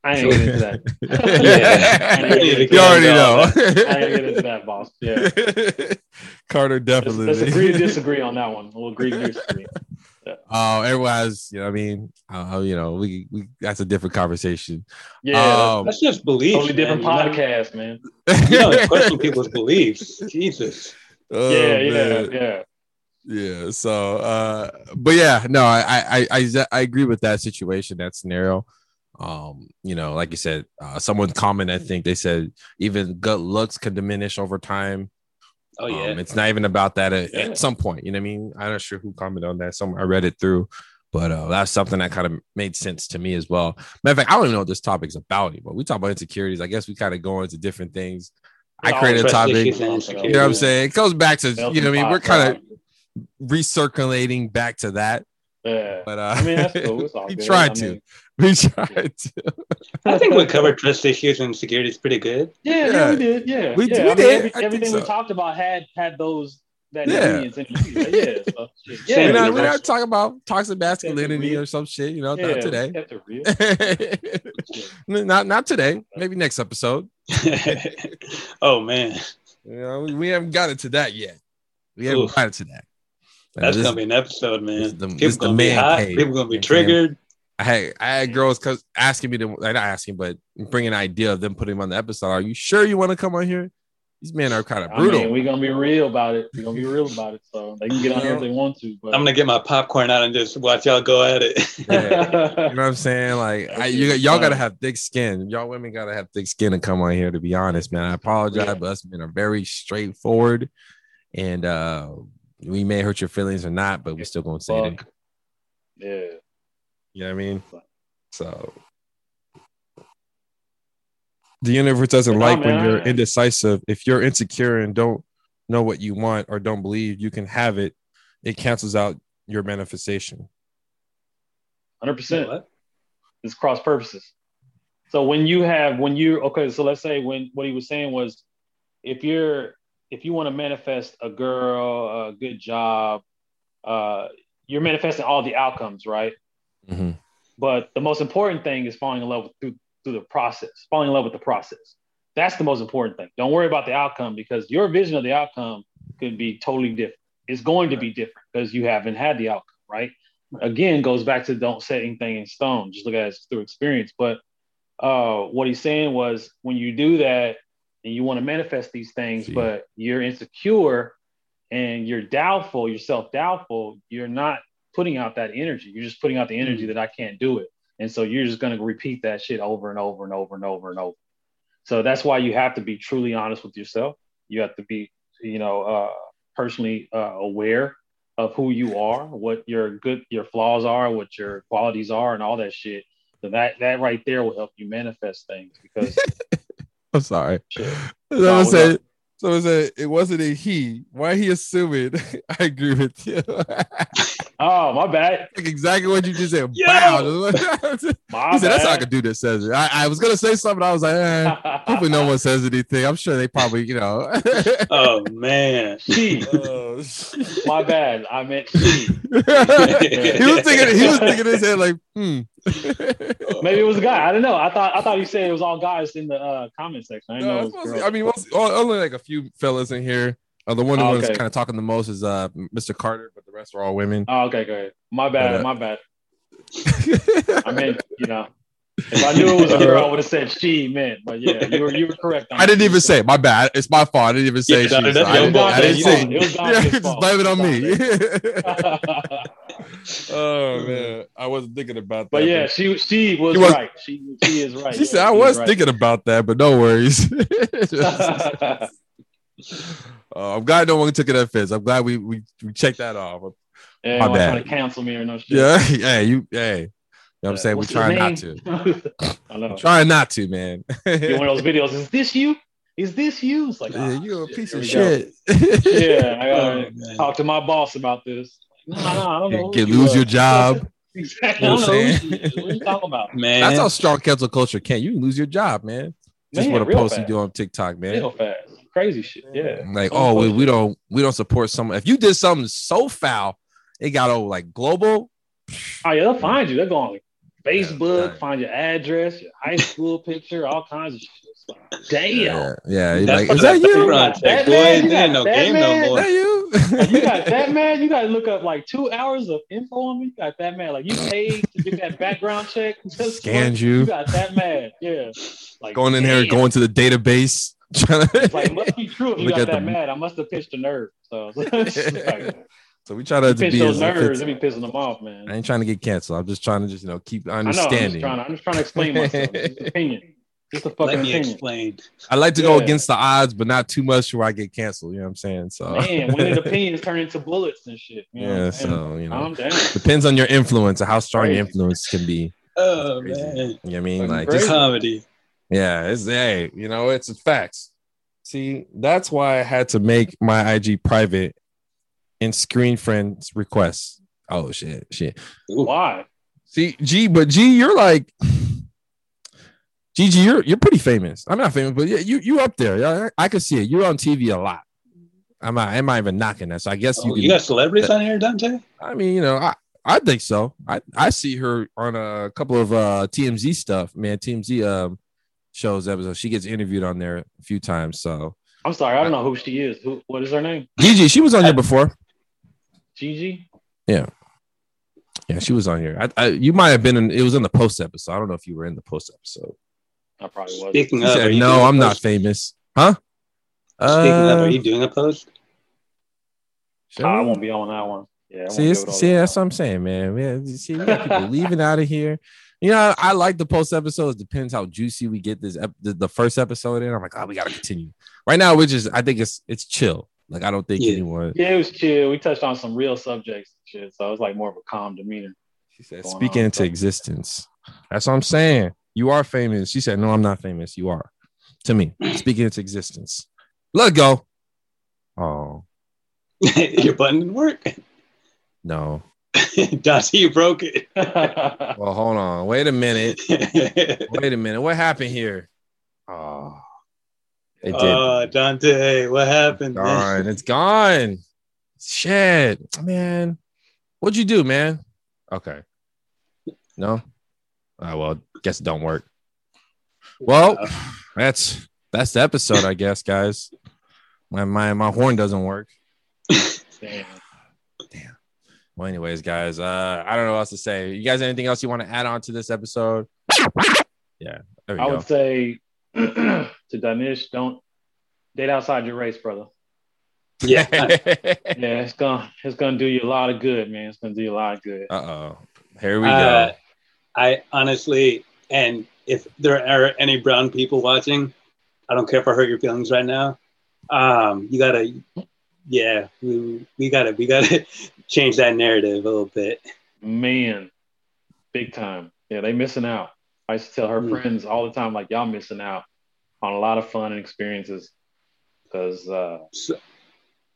I ain't getting into that. Yeah. *laughs* I ain't getting into *laughs* you already know. I ain't getting into that, boss. Yeah. Carter Let's, definitely. let's agree to disagree on that one. We'll agree to disagree. Oh, everyone has, you know, what I mean, uh, you know, we we that's a different conversation. Yeah, Um, That's just beliefs. totally different man. podcast, man. You know, *laughs* question people's beliefs. Jesus. Oh, yeah, yeah, man. yeah. yeah so uh but yeah no I, I i i agree with that situation that scenario um you know like you said uh someone comment i think they said even good looks can diminish over time Oh yeah. um, it's not even about that at, Yeah. at some point you know what i mean i'm not sure who commented on that some i read it through but uh that's something that kind of made sense to me as well matter of fact i don't even know what this topic's about anymore we talk about insecurities i guess we kind of go into different things i created a topic you know what i'm saying it goes back to you know what i mean we're kind of recirculating back to that. Yeah. But uh, I mean, that's cool. *laughs* We good. tried I to. *laughs* mean- We tried to. I think we covered trust issues and insecurities pretty good. Yeah, yeah, Yeah. we did. Yeah, We- yeah. we I mean, did. every- I think everything we talked about had had those that Yeah. ingredients. Yeah, so, shit. *laughs* yeah. We're, not, with we're not talking about toxic masculinity or some shit, you know, yeah, not today. kept it real. *laughs* not not today. Maybe next episode. oh man, You know, we, we haven't gotten to that yet. We haven't Oof. gotten to that. That's this- gonna be an episode, man. the- people gonna be man hot. cave. People gonna be You know what I'm triggered. I had, I had girls cause asking me to like, not asking, but bring an idea of them putting him on the episode. Are you sure you want to come on here? These men are kind of I brutal. mean, we're gonna be real about it. We're gonna be real about it. So they can get on here if they want to. But I'm gonna get my popcorn out and just watch y'all go at it. *laughs* Yeah. You know what I'm saying? Like, I, you, y'all gotta have thick skin. Y'all women gotta have thick skin to come on here. To be honest, man, I apologize, Yeah. but us men are very straightforward, and uh we may hurt your feelings or not, but we're still gonna say it. Yeah. You know what I mean? So the universe doesn't But no, like when you're I- indecisive. If you're insecure and don't know what you want or don't believe you can have it, it cancels out your manifestation. Hundred percent. What? It's cross purposes. So when you have when you okay, so let's say when what he was saying was if you're if you want to manifest a girl, a good job, uh, you're manifesting all the outcomes, right? Mhm. But the most important thing is falling in love with, through through the process, falling in love with the process. That's the most important thing. Don't worry about the outcome because your vision of the outcome could be totally different. It's going to be different because you haven't had the outcome, right? Again, goes back to don't set anything in stone. Just look at it through experience. But uh, what he's saying was when you do that and you want to manifest these things, See. but you're insecure and you're doubtful, you're self doubtful, you're not putting out that energy. You're just putting out the energy that I can't do it. And so you're just going to repeat that shit over and over and over and over and over. So that's why you have to be truly honest with yourself. You have to be, you know, uh, personally uh, aware of who you are, what your good, your flaws are, what your qualities are, and all that shit. So that that right there will help you manifest things because *laughs* I'm sorry. shit. So No, I said, so I said it wasn't a he. Why he assuming? *laughs* I agree with you. *laughs* Oh, my bad. like exactly what you just said. Yo! Wow. *laughs* he said, that's how I could do this. Says it. I, I was gonna say something. I was like, eh, hopefully no one says anything. I'm sure they probably, you know. *laughs* oh man. she. *laughs* Oh, My bad. I meant she. he was thinking. He was thinking in his head like, hmm. Maybe it was a guy. I don't know. I thought I thought you said it was all guys in the uh, comment section. I No, know. It was mostly- I mean, only like a few fellas in here. Uh, the one who Oh, was okay. kind of talking the most is uh Mr. Carter, but the rest are all women. Oh, okay, good. My bad. But, uh, my bad. *laughs* I meant, you know, if I knew it was a girl, I would have said she meant. But yeah, you were you were correct. I didn't even say it. my bad. It's my fault. I didn't even say Yeah, she. that- so that's I your didn't, fault. I didn't *laughs* It was say. Dante. It was Yeah, just fault. blame it on It me. *laughs* oh man, I wasn't thinking about that. but yeah, she she was, She was- right. She she is right. she Yeah, said I she was right. thinking about that, but no worries. Uh, I'm glad no one took it offense. I'm glad we we, we checked that off. yeah, My my bad. trying to cancel me or no shit. Yeah, *laughs* hey, you, hey, you know what I'm saying? We're trying not to. *laughs* *laughs* I know. Trying not to, man. Get one of those videos. Is this you? Is this you? It's like, Yeah, ah, you a shit, piece of shit. Yeah, I Oh, gotta man. talk to my boss about this. No, no, I don't know. who Get you lose are. your job. Exactly. You know what I'm who she. What are you talking about? Man. That's how strong cancel culture can. You can lose your job, man. Just Man, what a real post you do on TikTok, man. Real fast. Crazy shit. Yeah. Like, oh, we, we don't we don't support someone. If you did something so foul, it got over like global. Oh yeah, they'll find you. They'll go on Facebook, Yeah. find your address, your high school picture, all kinds of shit. Like, *laughs* Damn. Yeah, yeah. like, what is that you? background That check, boy. man, you got ain't no that game man. Is no more. that you? you got *laughs* that man. You got to look up like two hours of info on me. You got that man. Like you paid to get that background check. *laughs* Just Scanned you. You got that man. Yeah. Like going in here, going to the database. Trying It's like it to, must be true. If you got that the- mad, I must have pitched a nerve. So *laughs* like, *laughs* so we try to you to be those nerves. offensive. It be pissing them off, man. I ain't trying to get canceled. I'm just trying to just you know keep I know. I'm just understanding. trying to. I'm just trying to explain myself. Just an *laughs* opinion. Just a fucking Let me opinion. explain. I like to go against the odds, but not too much where I get canceled. You know what I'm saying? So Man, when did opinions turn into bullets and shit? You know what yeah. I'm saying? So you know, Calm down. depends on your influence and how strong your influence can be. Oh man. You know what I mean? Like just Comedy. Yeah, it's hey, you know, it's facts. See, that's why I had to make my IG private and screen friends requests. Oh shit, shit. Why? See, G, but G, you're like *sighs* Gigi, you're you're pretty famous. I'm not famous, but yeah, you you up there. Yeah, I, I can see it. You're on TV a lot. I'm not, I'm not even knocking that. So I guess you Oh, can. you got celebrities on here, Dante? I mean, you know, I I think so. I I see her on a couple of uh TMZ stuff, man. TMZ um shows episodes. She gets interviewed on there a few times. So I'm sorry. I don't know who she is. Who? What is her name? Gigi, she was on here before. Gigi. Yeah, Yeah, she was on here. I, I you might have been in. It was in the post episode. I don't know if you were in the post episode. I probably was. Speaking of, said, "No, doing a I'm not famous." Huh? Speaking of, Uh, are you doing a post? shall I won't be on that one. Yeah. I See, it's, see, that's what I'm saying, man. man see, we got people *laughs* leaving out of here. You know, I like the post episodes. Depends how juicy we get this ep- the, the first episode in. I'm like, oh, we gotta continue. Right now, we're just. I think it's it's chill. Like I don't think Yeah. anyone. Yeah, it was chill. We touched on some real subjects and shit, so it was like more of a calm demeanor. She said, going speaking into existence. That's what I'm saying. You are famous. She said, no, I'm not famous. You are. To me, *clears throat* speaking into existence. Let go. Oh *laughs* Your button didn't work. no. *laughs* Dante, you broke it. *laughs* Well, hold on. Wait a minute. Wait a minute. What happened here? Ah. Oh, it did. oh, Dante, what happened? man? gone. It's gone. Shit, man. What'd you do, man? Okay. No. Oh well, guess it don't work. Well, that's that's the episode, I guess, guys. My my my horn doesn't work. Damn. Well, anyways, guys, uh, I don't know what else to say. You guys, anything else you want to add on to this episode? Yeah. There we I go. would say *clears throat* to Danish, don't date outside your race, brother. Yeah. *laughs* Yeah, it's gonna it's gonna do you a lot of good, man. It's gonna do you a lot of good. uh oh. Here we Uh, go. I honestly, and if there are any brown people watching, I don't care if I hurt your feelings right now. Um, you gotta, yeah, we, we gotta, we gotta *laughs* change that narrative a little bit. Man, big time. Yeah, they missing out. I used to tell her Mm. friends all the time, like y'all missing out on a lot of fun and experiences. Because uh, So,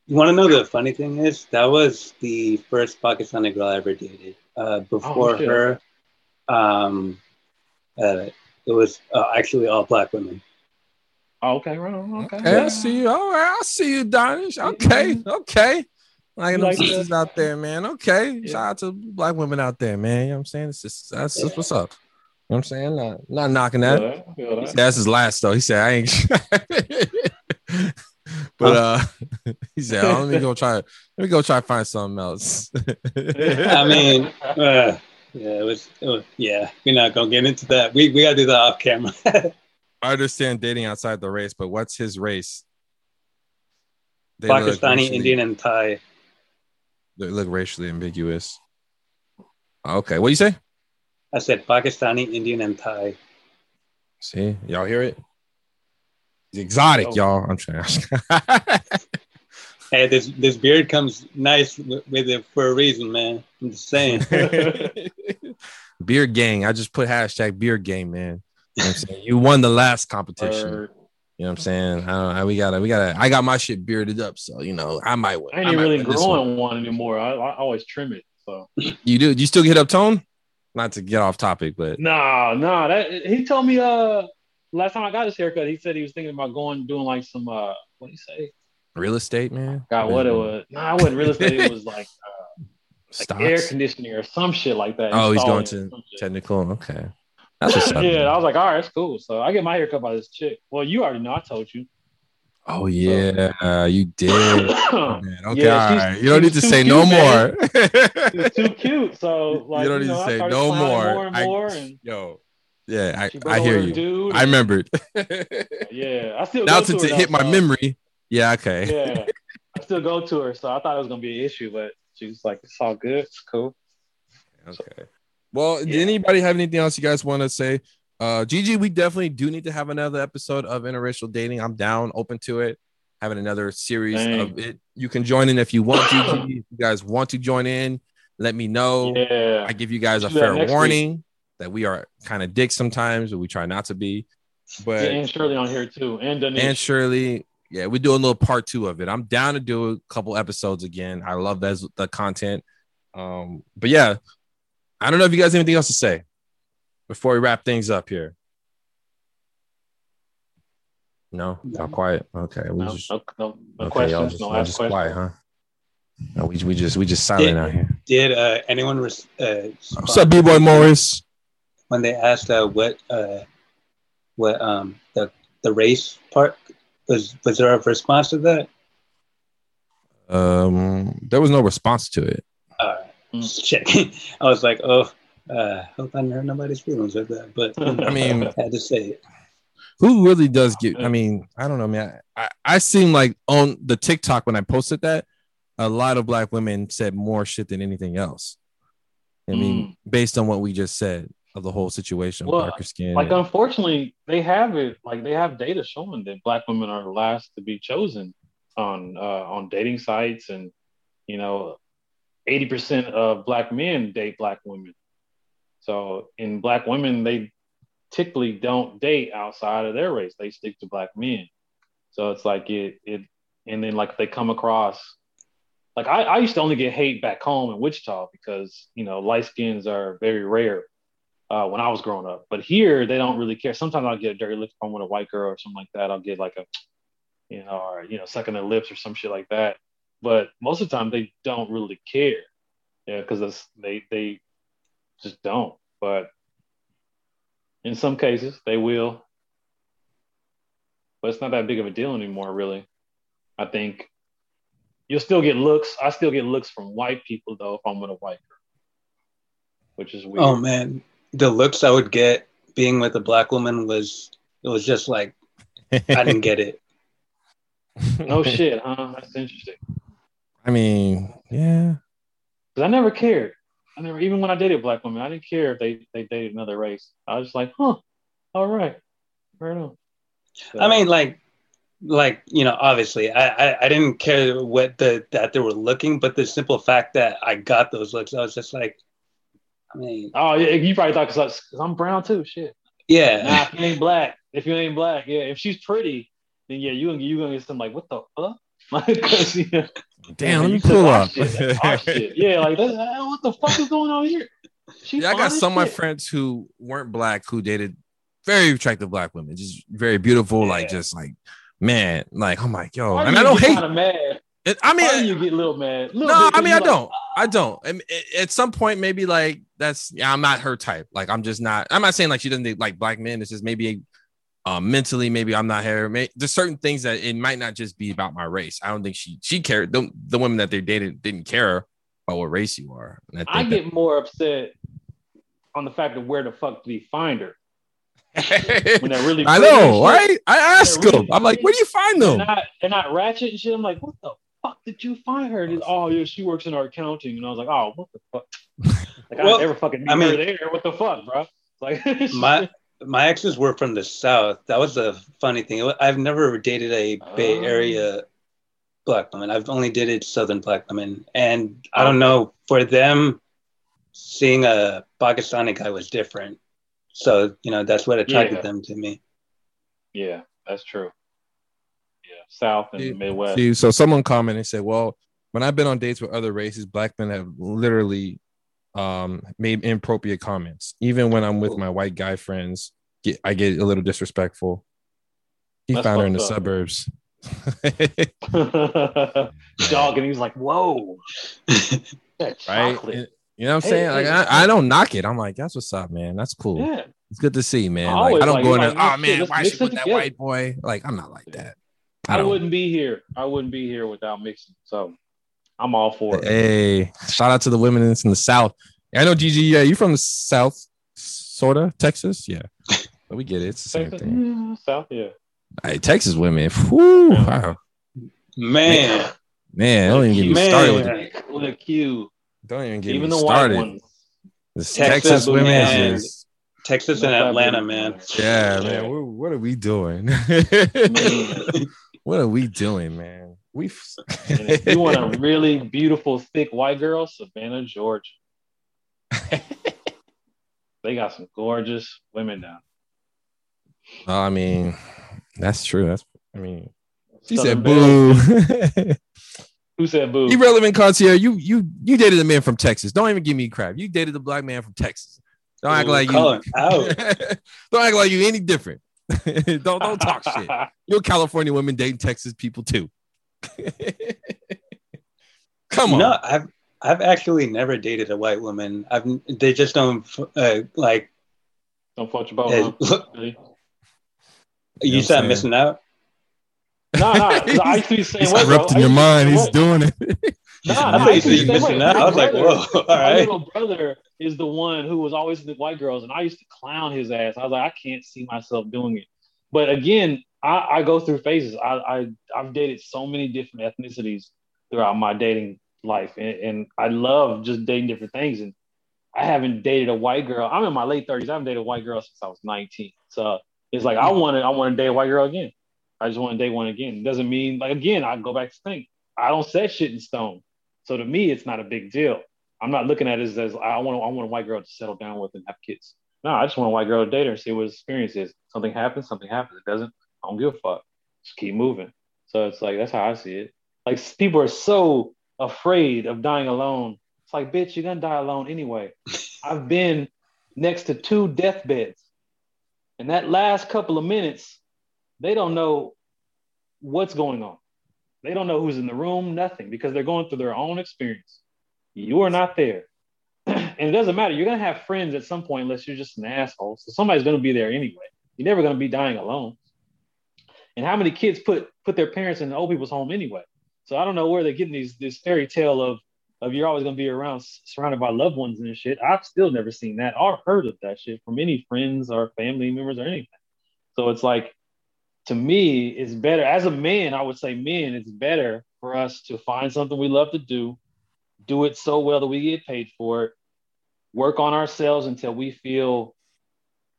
you want to know the funny thing is that was the first Pakistani girl I ever dated. Uh, before Oh, her, um, uh, it was uh, actually all black women. Okay, right on, okay. Okay, I see you. All right, I see you, Donish. Okay, okay. Like You them like sisters that? out there, man. Okay. Yeah. Shout out to black women out there, man. You know what I'm saying? It's just that's just what's up. You know what I'm saying? Not, not knocking that. that, that. That's his last though. He said, I ain't *laughs* but uh *laughs* he said, oh, let me go try let me go try to find something else. I mean, uh, yeah, it was, it was, yeah, we're not gonna get into that. We we gotta do that off camera. *laughs* I understand dating outside the race, but what's his race? They Pakistani, Indian, and Thai. They look racially ambiguous. Okay, what do you say? I said Pakistani, Indian, and Thai. See, y'all hear it? It's exotic, Oh. y'all. I'm trying. *laughs* Hey, this this beard comes nice with, with it for a reason, man. I'm just saying. *laughs* beer gang. I just put hashtag beer gang, man. You, know what I'm saying? you won the last competition. Or- You know what I'm saying? I don't know. We gotta, we gotta. I got my shit bearded up, so you know I might win. I ain't I really win this one. growing one anymore. I, I always trim it. So You do? You still get up tone? Not to get off topic, but no, no. That he told me uh last time I got his haircut, he said he was thinking about going doing like some uh what do you say? real estate, man. God, what it was? Nah, I wasn't real estate. It was *laughs* like uh, like air conditioning or some shit like that. Oh, he's going to technical. Okay, that's what's up. yeah. I was like, all right, that's cool. So I get my haircut by this chick. Well, you already know. I told you. Oh yeah, you did. *coughs* Oh, man. Okay, Yeah, all she's- right. You don't need to say too no cute, more. Was too cute. So like, *laughs* you don't need know, to say no more. more and I- more, and Yo, yeah, I, I hear you. Dude, I remembered. *laughs* Yeah, I still now to since her, it though, hit my so- memory, yeah, okay. Yeah, *laughs* I still go to her, so I thought it was gonna be an issue, but she's like, it's all good, it's cool. Okay. Well, did anybody have anything else you guys want to say? Uh Gigi, we definitely do need to have another episode of interracial dating. I'm down, open to it. Having another series Dang. of it. You can join in if you want, Gigi. if you guys want to join in, let me know. Yeah, I give you guys a fair next week. warning that we are kind of dicks sometimes, but we try not to be. But yeah, and Shirley on here too, and Denise. and Shirley, yeah, we do a little part two of it. I'm down to do a couple episodes again. I love that the content. Um, but yeah, I don't know if you guys have anything else to say before we wrap things up here. No, not quiet. Okay, we no, just no, no, no okay, questions, just, no last just questions. quiet, huh? No, we we just we just silent Yeah. out here. Did uh, anyone res- uh, What's up, B boy Morris? when they asked uh, what uh, what um the the race part was was there a response to that? Um, there was no response to it. Mm. checking. *laughs* I was like, oh, uh, hope I didn't hurt nobody's feelings with that, but *laughs* I mean, I had to say it. who really does get i mean i don't know man i i seem like on the tiktok when i posted that a lot of black women said more shit than anything else i mean based on what we just said of the whole situation Well, darker skin like unfortunately, they have it. Like they have data showing that black women are the last to be chosen on uh, on dating sites, and you know, eighty percent of black men date black women. So in black women, they typically don't date outside of their race. They stick to black men. So it's like it it, and then like they come across. Like I, I used to only get hate back home in Wichita because you know light skins are very rare uh, when I was growing up. But here, they don't really care. Sometimes I'll get a dirty look I'm with a white girl or something like that. I'll get like a, you know, or you know, sucking their lips or some shit like that. But most of the time, they don't really care. Yeah, because they they just don't. But in some cases, they will. But it's not that big of a deal anymore, really. I think you'll still get looks. I still get looks from white people though if I'm with a white girl, which is weird. Oh man, the looks I would get being with a black woman was it was just like I didn't get it. No *laughs* oh, shit, huh? That's interesting. I mean, yeah. Because I never cared. I never, even when I dated black women, I didn't care if they they dated another race. I was just like, huh, all right, fair enough. So, I mean, like, like you know, obviously, I, I I didn't care what the that they were looking, but the simple fact that I got those looks, I was just like, I mean, oh, yeah, you probably thought because I'm brown too. Shit. yeah, Nah, if you ain't black, if you ain't black, yeah. If she's pretty, then yeah, you gonna you gonna get some like what the fuck? Like, 'cause, yeah, Damn, let me pull up. shit. *laughs* Shit. Yeah, like uh, what the fuck is going on here? She Yeah, I got some of my friends who weren't black who dated very attractive black women, just very beautiful, like just like man, like I'm like yo, Why and do I don't hate. mad. It. I Why mean, you get a little mad? Little no, bit, I mean I like, don't. I don't. I mean, At some point, maybe like that's yeah, I'm not her type. Like I'm just not. I'm not saying like she doesn't like black men. It's just maybe um mentally maybe I'm not here. May, there's certain things that it might not just be about my race. I don't think she she cared. The, the women that they dated didn't care about what race you are. And I think get more upset on the fact of where the fuck did he find her *laughs* when they're really I know, right? I ask them. really I'm like, where do you find They're them? not, they're not ratchet and shit. I'm like, what the fuck did you find her? He's, oh yeah, she works in our accounting, and I was like, oh, what the fuck? *laughs* Like I never fucking meet I mean- her there. What the fuck, bro? Like *laughs* my my exes were from the south. That was the funny thing. I've never dated a Bay Oh. Area black woman. I've only dated Southern black women, and I don't know for them, seeing a Pakistani guy was different. So you know that's what attracted Yeah. them to me. yeah, that's true. Yeah, South and See- Midwest. See, so someone commented and said, "Well, when I've been on dates with other races, black men have literally um, made inappropriate comments. Even when I'm with my white guy friends, get, I get a little disrespectful. He That's found her in the up. suburbs. *laughs* Dog, and he was like, whoa, *laughs* that right? chocolate. And- you know what I'm Hey, saying? Like hey, I, I don't knock it. I'm like, that's what's up, man. That's cool. Yeah, It's good to see, man. I Like I don't like- go in like, there, oh man, let's why she it with that together. white boy? Like I'm not like that. I I, wouldn't be here. I wouldn't be here without mixing. So I'm all for it. Hey, shout out to the women in the South. I know Gigi. Yeah, you from the South, sorta Texas. Yeah, but *laughs* we get it. It's the same Texas, thing. yeah, South, yeah. Hey, Texas women. Whew, wow. Man, Man, don't even get me started with it. With a Q. Don't even get Even me the white started. ones. This Texas Texas, women women. is just Texas and Atlanta, man. yeah, man. What, what are we doing? *laughs* *laughs* what are we doing, man? We. *laughs* And you want a really beautiful, thick white girl, Savannah, Georgia. *laughs* they got some gorgeous women down. Oh, I mean, that's true. That's. I mean, she Southern said, "Boo." *laughs* Who said boo? Irrelevant concierge. You you you dated a man from Texas. Don't even give me crap. You dated a black man from Texas. Don't act like you. calling out. don't act like you any different. don't don't talk shit. You're California women dating Texas people too. *laughs* Come on. No, I've I've actually never dated a white woman. I've they just don't uh, like. Don't fuck your boat. uh, huh? look, Really? You you said I'm I'm missing out. No, no. 'cause *laughs* I used to be the same He's way, bro. corrupting your used to be mind. He's doing it. Nah, He's nah, I thought you used said to you be missing out. I was like, whoa, all My right. little brother is the one who was always in the white girls, and I used to clown his ass. I was like, I can't see myself doing it. But again, I, I go through phases. I, I I've dated so many different ethnicities throughout my dating life, and, and I love just dating different things. And I haven't dated a white girl. I'm in my late 30s. I haven't dated a white girl since I was 19. So it's like I mm-hmm. want to I want to date a white girl again. I just want to date one again. It doesn't mean like again. I go back to think. I don't set shit in stone. So to me, it's not a big deal. I'm not looking at it as, as I want I want a white girl to settle down with and have kids. No, I just want a white girl to date her and see what experience is. Something happens, something happens. It doesn't. I don't give a fuck. Just keep moving. So it's like that's how I see it. Like people are so afraid of dying alone. It's like, bitch, you're gonna die alone anyway. *laughs* I've been next to two deathbeds, and that last couple of minutes, they don't know what's going on. They don't know who's in the room, nothing, because they're going through their own experience. You are not there. *clears throat* and it doesn't matter. You're going to have friends at some point, unless you're just an asshole. So somebody's going to be there anyway. You're never going to be dying alone. And how many kids put put their parents in the old people's home anyway? So I don't know where they're getting these this fairy tale of of you're always gonna be around surrounded by loved ones and shit. I've still never seen that or heard of that shit from any friends or family members or anything. So it's like to me, it's better as a man, I would say men, it's better for us to find something we love to do, do it so well that we get paid for it, work on ourselves until we feel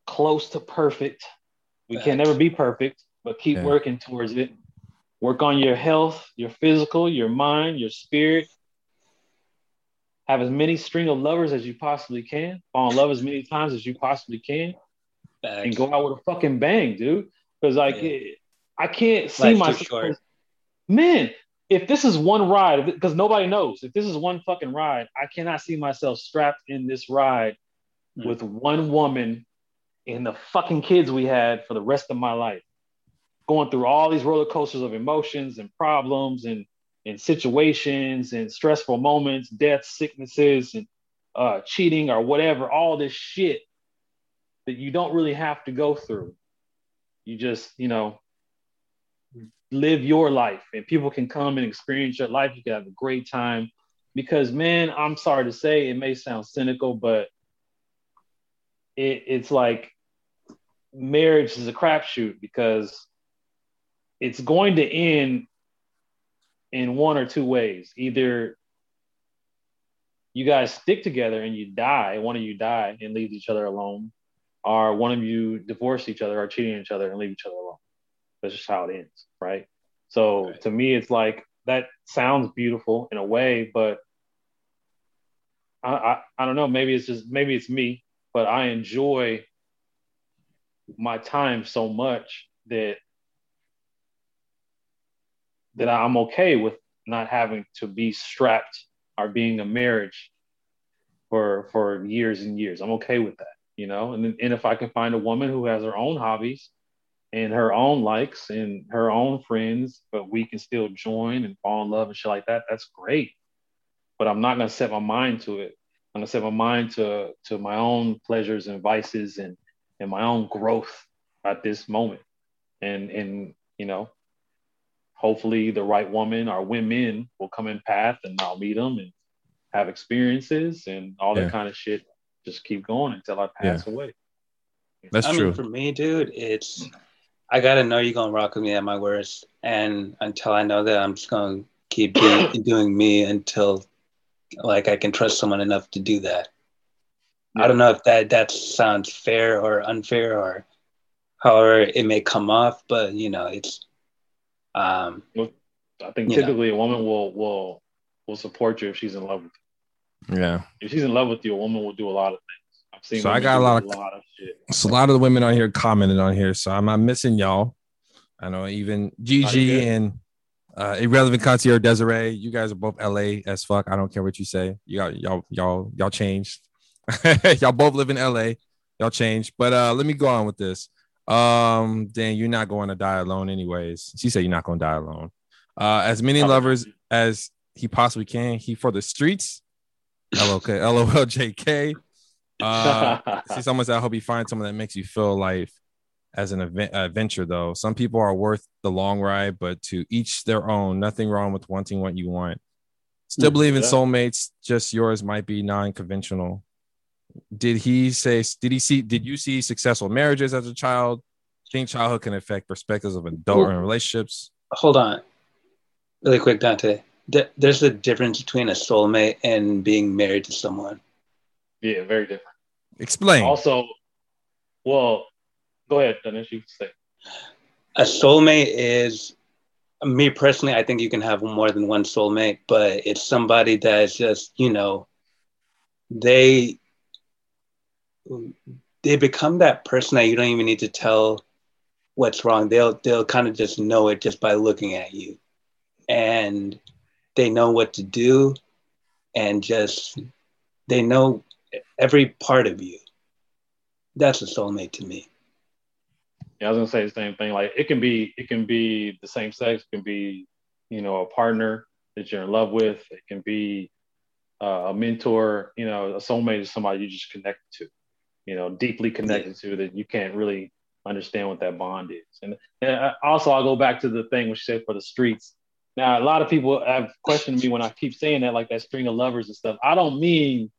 close to perfect. We can never be perfect, but keep Yeah. working towards it. Work on your health, your physical, your mind, your spirit. Have as many string of lovers as you possibly can. Fall in love as many times as you possibly can, and go out with a fucking bang, dude. Because like, Yeah. it- I can't see Life's too myself. short. Man, if this is one ride, because nobody knows, if this is one fucking ride, I cannot see myself strapped in this ride Mm. with one woman and the fucking kids we had for the rest of my life. Going through all these roller coasters of emotions and problems and, and situations and stressful moments, deaths, sicknesses, and uh, cheating or whatever, all this shit that you don't really have to go through. You just, you know, live your life and people can come and experience your life. You can have a great time. Because, man, I'm sorry to say, it may sound cynical, but it, it's like marriage is a crapshoot because it's going to end in one or two ways. Either you guys stick together and you die, one of you die and leave each other alone, or one of you divorce each other or cheating each other and leave each other alone. That's just how it ends, right? So Right. to me, it's like that sounds beautiful in a way, but I, I I don't know. Maybe it's just maybe it's me, but I enjoy my time so much that that I'm okay with not having to be strapped or being a marriage for for years and years. I'm okay with that, you know. And and if I can find a woman who has her own hobbies and her own likes and her own friends, but we can still join and fall in love and shit like that, that's great. But I'm not gonna set my mind to it. I'm gonna set my mind to to my own pleasures and vices and and my own growth at this moment. And and you know, hopefully the right woman or women will come in path and I'll meet them and have experiences and all Yeah. that kind of shit. Just keep going until I pass away. That's I true. mean, for me, dude, it's I gotta know you're gonna rock with me at my worst, and until I know that, I'm just gonna keep doing, *coughs* doing me until like I can trust someone enough to do that. I don't know if that that sounds fair or unfair or however it may come off, but you know, it's um I think Yeah. typically a woman will will will support you if she's in love with you. yeah. If she's in love with you, a woman will do a lot of things. I've seen. So I got a lot of- a lot of shit. So a lot of the women on here commented on here, so I'm not missing y'all. I know even Gigi and uh, irrelevant concierge Desiree. You guys are both LA as fuck. I don't care what you say. You got y'all y'all y'all changed. *laughs* y'all both live in LA. Y'all changed. But uh, let me go on with this. Um, Dan, you're not going to die alone, anyways. She said you're not going to die alone. Uh, as many lovers as he possibly can. He for the streets. LOK, LOLJK. *laughs* Uh, *laughs* see, someone said, I hope you find someone that makes you feel life as an event, adventure, though. Some people are worth the long ride, but to each their own. Nothing wrong with wanting what you want. Still Mhm. believe in Yeah. soulmates, just yours might be non conventional. Did he say, did he see, did you see successful marriages as a child? Think childhood can affect perspectives of adult and relationships? hold on. Really quick, Dante. There's a difference between a soulmate and being married to someone. yeah, very different. Explain. Also, well, go ahead, Dennis. You can say. a soulmate is me personally i think you can have more than one soulmate but it's somebody that is just you know they they become that person that you don't even need to tell what's wrong they'll they'll kind of just know it just by looking at you and they know what to do and just they know every part of you that's a soulmate to me Yeah, I was gonna say the same thing. Like it can be, it can be the same sex. It can be, you know, a partner that you're in love with. It can be uh, a mentor. You know, a soulmate is somebody you just connect to. You know, deeply connected to that you can't really understand what that bond is. And, and I- also, I'll go back to the thing which said for the streets. Now, a lot of people have questioned me when I keep saying that, like that string of lovers and stuff. I don't mean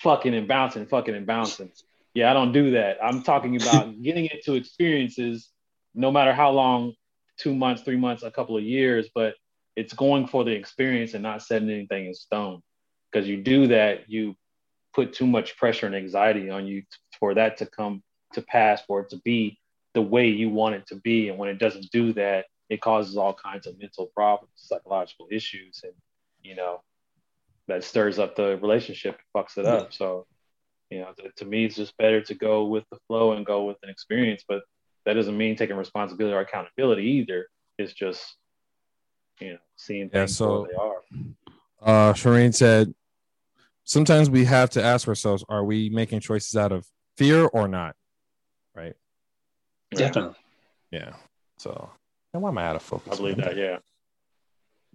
fucking and bouncing, fucking and bouncing. Yeah, I don't do that. I'm talking about *laughs* getting into experiences, no matter how long two months, three months, a couple of years, but it's going for the experience and not setting anything in stone. Because you do that, you put too much pressure and anxiety on you for that to come to pass, for it to be the way you want it to be. And when it doesn't do that, it causes all kinds of mental problems, psychological issues, and you know, that stirs up the relationship, fucks it up. So, you know, to, me, it's just better to go with the flow and go with an experience. But that doesn't mean taking responsibility or accountability either. It's just, you know, seeing things Yeah, so- for they are. Uh, Shireen said, sometimes we have to ask ourselves, are we making choices out of fear or not? Right. Definitely. Yeah. So, and why am I out of focus? I believe man? that. Yeah.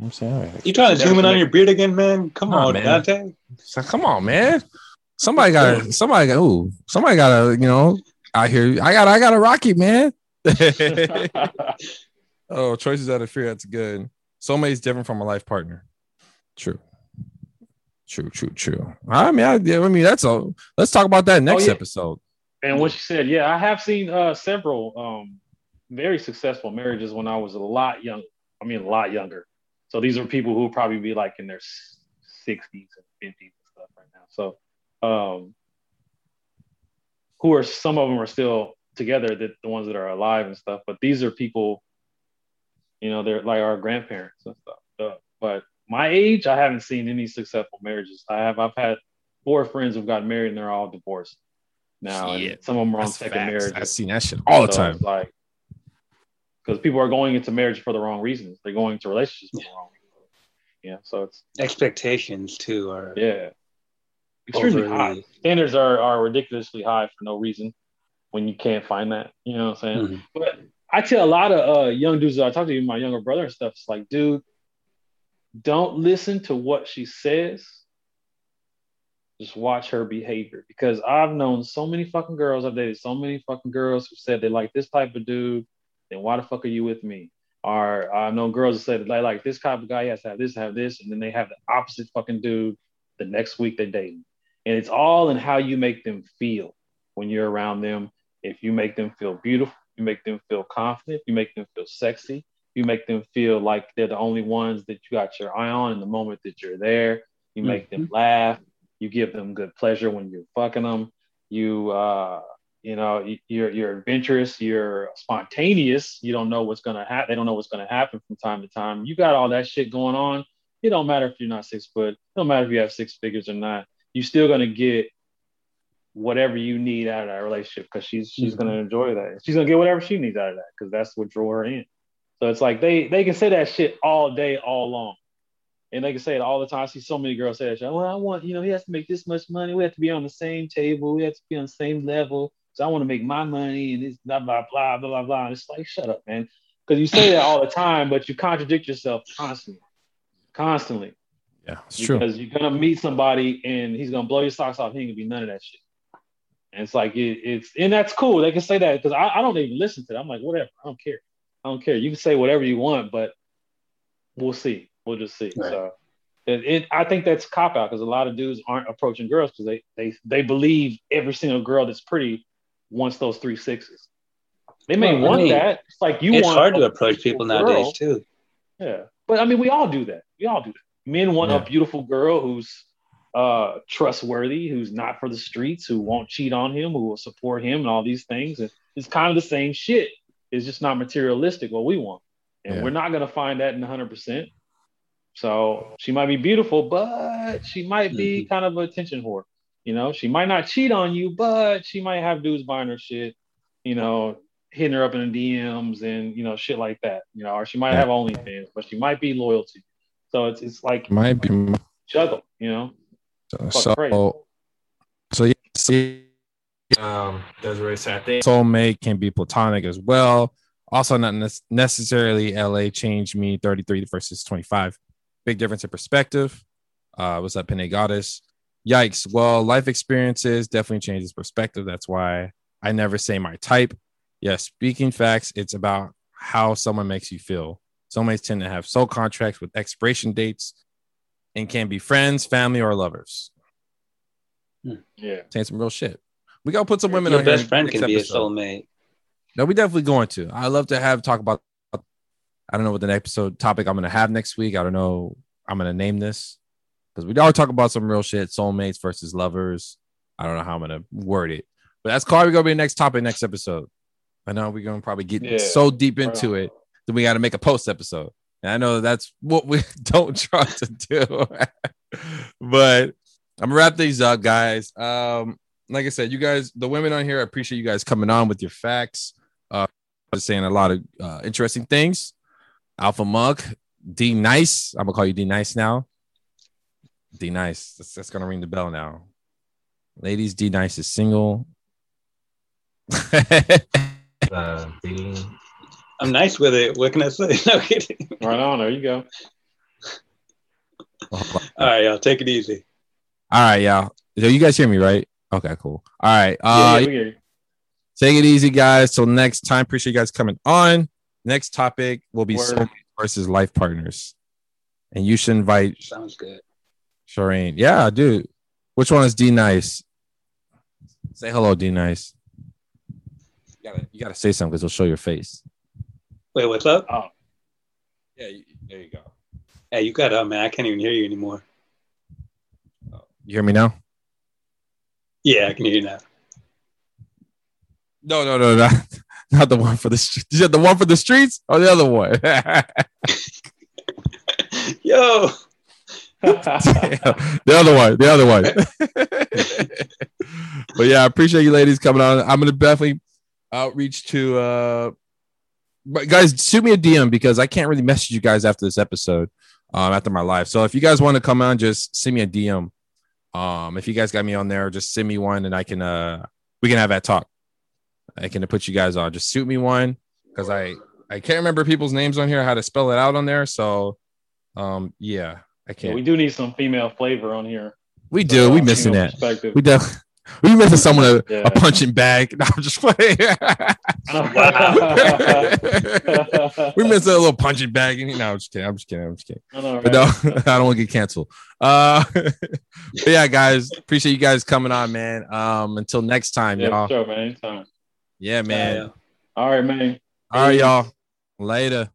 I'm sorry. You trying to zoom in on your beard again, man? Come Nah, on, man. Dante. So, come on, man. Somebody got to somebody got ooh, somebody got to, you know, out here. I got I got a rocket, man. *laughs* oh, choices out of fear, that's good. Soulmate's different from a life partner. True. True, true, true. I mean, I, yeah, I mean, that's all. Let's talk about that next yeah. episode. and what she said, yeah, I have seen uh, several um, very successful marriages when I was a lot young. I mean, a lot younger. So these are people who probably be like in their sixties and fifties and stuff right now. So, um, who are some of them are still together? That the ones that are alive and stuff. But these are people, you know, they're like our grandparents and stuff. Uh, but my age, I haven't seen any successful marriages. I have. I've had four friends who've got married and they're all divorced now, Shit. and some of them are on second facts. marriage. I've seen that shit all the So time. Like, because people are going into marriage for the wrong reasons. They're going into relationships for the wrong reasons. Yeah, so it's Expectations too are yeah, extremely overly- high. Standards are are ridiculously high for no reason when you can't find that. You know what I'm saying? Mhm. But I tell a lot of uh, young dudes that I talk to, even my younger brother and stuff. It's like, dude, don't listen to what she says. Just watch her behavior because I've known so many fucking girls. I've dated so many fucking girls who said they like this type of dude. Then why the fuck are you with me? Or I've known girls that said they like this type of guy. Has to have this, have this, and then they have the opposite fucking dude. The next week they're dating, and it's all in how you make them feel when you're around them. If you make them feel beautiful, you make them feel confident, you make them feel sexy, you make them feel like they're the only ones that you got your eye on in the moment that you're there. You make them laugh. You give them good pleasure when you're fucking them. You, uh, you know, you're you're adventurous. You're spontaneous. You don't know what's gonna happen. They don't know what's gonna happen from time to time. You got all that shit going on. It don't matter if you're not six foot. It don't matter if you have six figures or not. You're still gonna get whatever you need out of that relationship because she's she's gonna enjoy that. She's gonna get whatever she needs out of that because that's what drew her in. So it's like they they can say that shit all day, all long. And they can say it all the time. I see so many girls say that shit. Well, I want, you know, he has to make this much money. We have to be on the same table. We have to be on the same level. So I want to make my money and this blah blah blah blah blah blah. And it's like, shut up, man. Because you say that all the time, but you contradict yourself constantly. Constantly. Yeah, it's true. Because you're gonna meet somebody and he's gonna blow your socks off. He ain't gonna be none of that shit. And it's like it, it's and that's cool. They can say that because I, I don't even listen to it. I'm like, whatever, I don't care. I don't care. You can say whatever you want, but we'll see. We'll just see. Right. So it, it I think that's cop out because a lot of dudes aren't approaching girls because they they they believe every single girl that's pretty wants those three sixes. They may Well, I want mean, that. It's like you it's want hard to approach people nowadays too. Yeah. But I mean, we all do that. We all do that. Men want Yeah. a beautiful girl who's uh, trustworthy, who's not for the streets, who won't cheat on him, who will support him, and all these things. And it's kind of the same shit. It's just not materialistic what we want. And Yeah. we're not going to find that in 100%. So she might be beautiful, but she might be mm-hmm. kind of a attention whore. You know, she might not cheat on you, but she might have dudes buying her shit, you know, hitting her up in the DMs and, you know, shit like that. You know, or she might Yeah. have OnlyFans, but she might be loyal to you. So it's, it's like Might be juggle, you know? so. crazy. So yeah, see, um, Desiree said I think soulmate can be platonic as well. Also, not nec- necessarily. LA changed me 33 versus 25. Big difference in perspective. Uh, what's up, Pene Goddess? Yikes. Well, life experiences definitely changes perspective. That's why I never say my type. Yes, speaking facts, it's about how someone makes you feel. Soulmates tend to have soul contracts with expiration dates and can be friends, family, or lovers. Yeah. Saying some real shit. We gotta put some women Your on here best friend can be a soulmate. No, we definitely going to. I love to have talk about. I don't know what the next episode topic I'm gonna have next week. I don't know. I'm gonna name this because we are talk about some real shit: soulmates versus lovers. I don't know how I'm gonna word it, but that's probably gonna be the next topic next episode. I know we're gonna probably get Yeah. so deep into it that we got to make a post episode. And I know that's what we *laughs* don't try to do, *laughs* but I'm gonna wrap these up, guys. Um, like I said, you guys, the women on here, I appreciate you guys coming on with your facts. Uh, just saying a lot of uh, interesting things. Alpha Monk, D Nice. I'm gonna call you D Nice now. D Nice. That's, that's gonna ring the bell now. Ladies, D Nice is single. *laughs* Uh, dating. I'm nice with it. What can I say? *laughs* No kidding. Right on. There you go. All right, y'all take it easy. All right, y'all. So you guys hear me, right? Okay, cool. All right. Uh, yeah, we hear you. Take it easy, guys. Till next time. Appreciate you guys coming on. Next topic will be soulmates versus life partners. And you should invite Sounds good. Shireen. Yeah, dude. Which one is D Nice? Say hello, D Nice. You gotta, you gotta say something because it'll show your face. Wait, what's up? Oh, Yeah, you- there you go. Hey, you got up, man. I can't even hear you anymore. You hear me now? Yeah, I can hear you now. No, no, no, *laughs* not, not the one for the streets. You said the one for the streets or the other one? *laughs* Yo, *laughs* the other one, the other one. but yeah, I appreciate you ladies coming on. I'm gonna definitely outreach to uh but guys shoot me a DM because I can't really message you guys after this episode, um, after my live. So if you guys want to come on, just send me a DM. Um, if you guys got me on there, just send me one and I can uh we can have that talk. I can put you guys on. Just shoot me one because I I can't remember people's names on here, how to spell it out on there. So um yeah, I can't. we do need some female flavor on here. We do. So, we uh, missing that. We definitely we missing someone a, Yeah. a punching bag. *laughs* No, I'm just playing. *laughs* we missing a little punching bag. No, I'm just kidding. I'm just kidding. I'm just kidding. But right? no, *laughs* I don't want to get canceled. Uh, but yeah, guys, appreciate you guys coming on, man. Um, until next time, Yeah, y'all. sure, man. Anytime. Yeah, man. Yeah. All right, man. All right, y'all. Later.